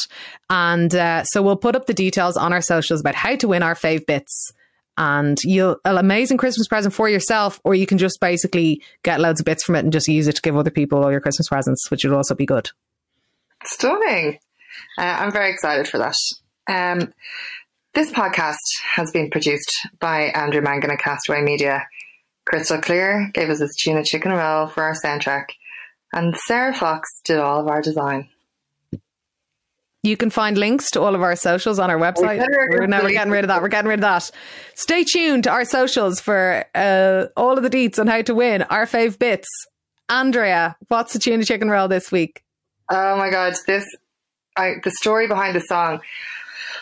And uh, so we'll put up the details on our socials about how to win our fave bits. And you'll an amazing Christmas present for yourself, or you can just basically get loads of bits from it and just use it to give other people all your Christmas presents, which would also be good. Stunning. Uh, I'm very excited for that. Um, this podcast has been produced by Andrew Mangan at Castaway Media. Crystal Clear gave us his tuna chicken roll for our soundtrack, and Sarah Fox did all of our design. You can find links to all of our socials on our website. We're never getting rid of that. We're getting rid of that. Stay tuned to our socials for uh, all of the deets on how to win our fave bits. Andrea, what's the tuna chicken roll this week? Oh my god, this I, the story behind the song.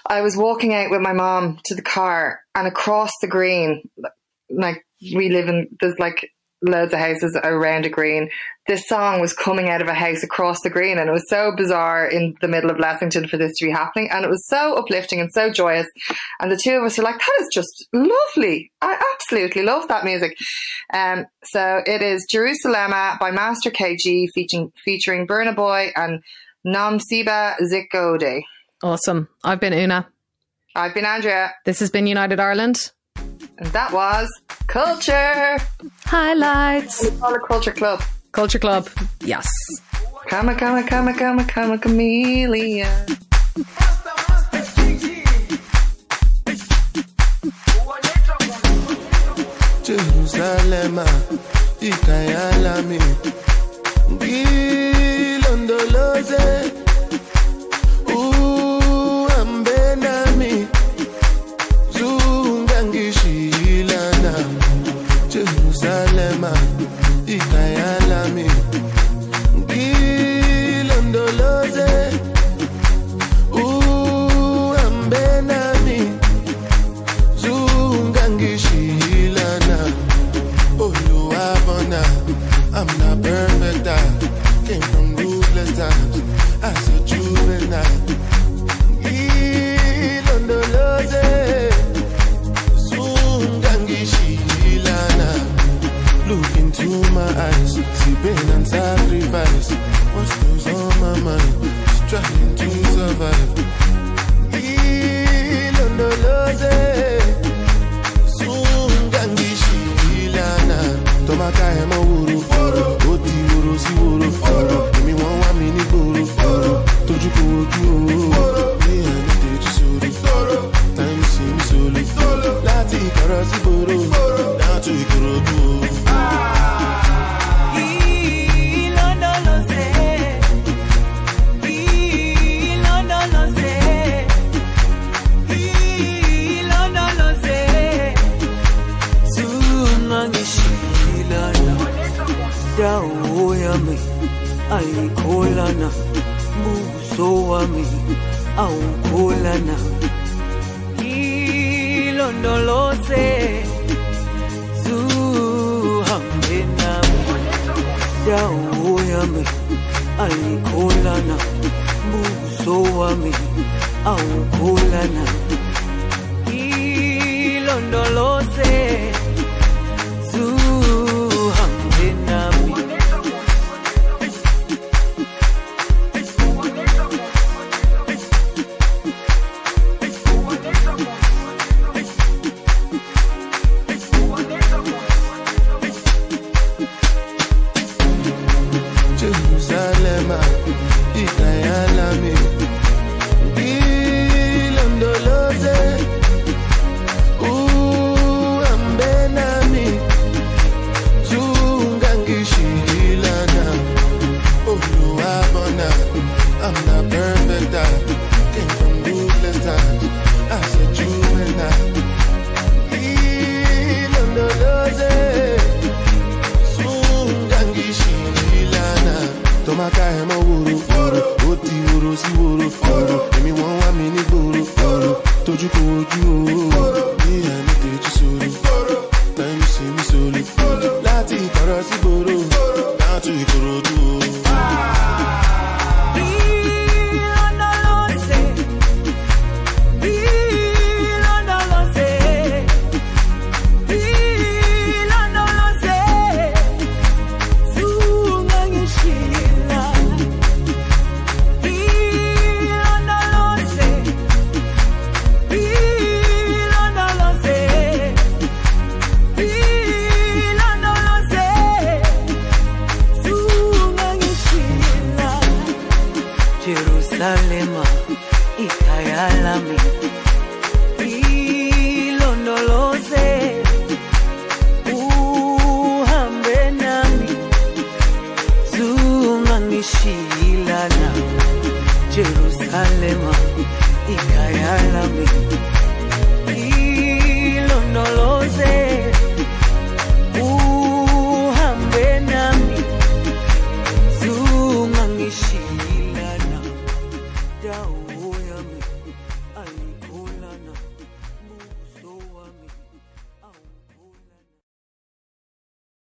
I was walking out with my mom to the car, and across the green, like we live in, there's like loads of houses around a green. This song was coming out of a house across the green, and it was so bizarre in the middle of Lexington for this to be happening. And it was so uplifting and so joyous. And the two of us were like, "That is just lovely! I absolutely love that music." Um, so it is Jerusalema by Master KG, featuring featuring Burna Boy and Nomcebo Zikode. Awesome. I've been Una. I've been Andrea. This has been United Ireland. And that was Culture. Highlights. We call it Culture Club. Culture Club. Yes. Come a, come a, come a, come a, come a chameleon. Jerusalem, ikayalami, ngilondoloze, uhambe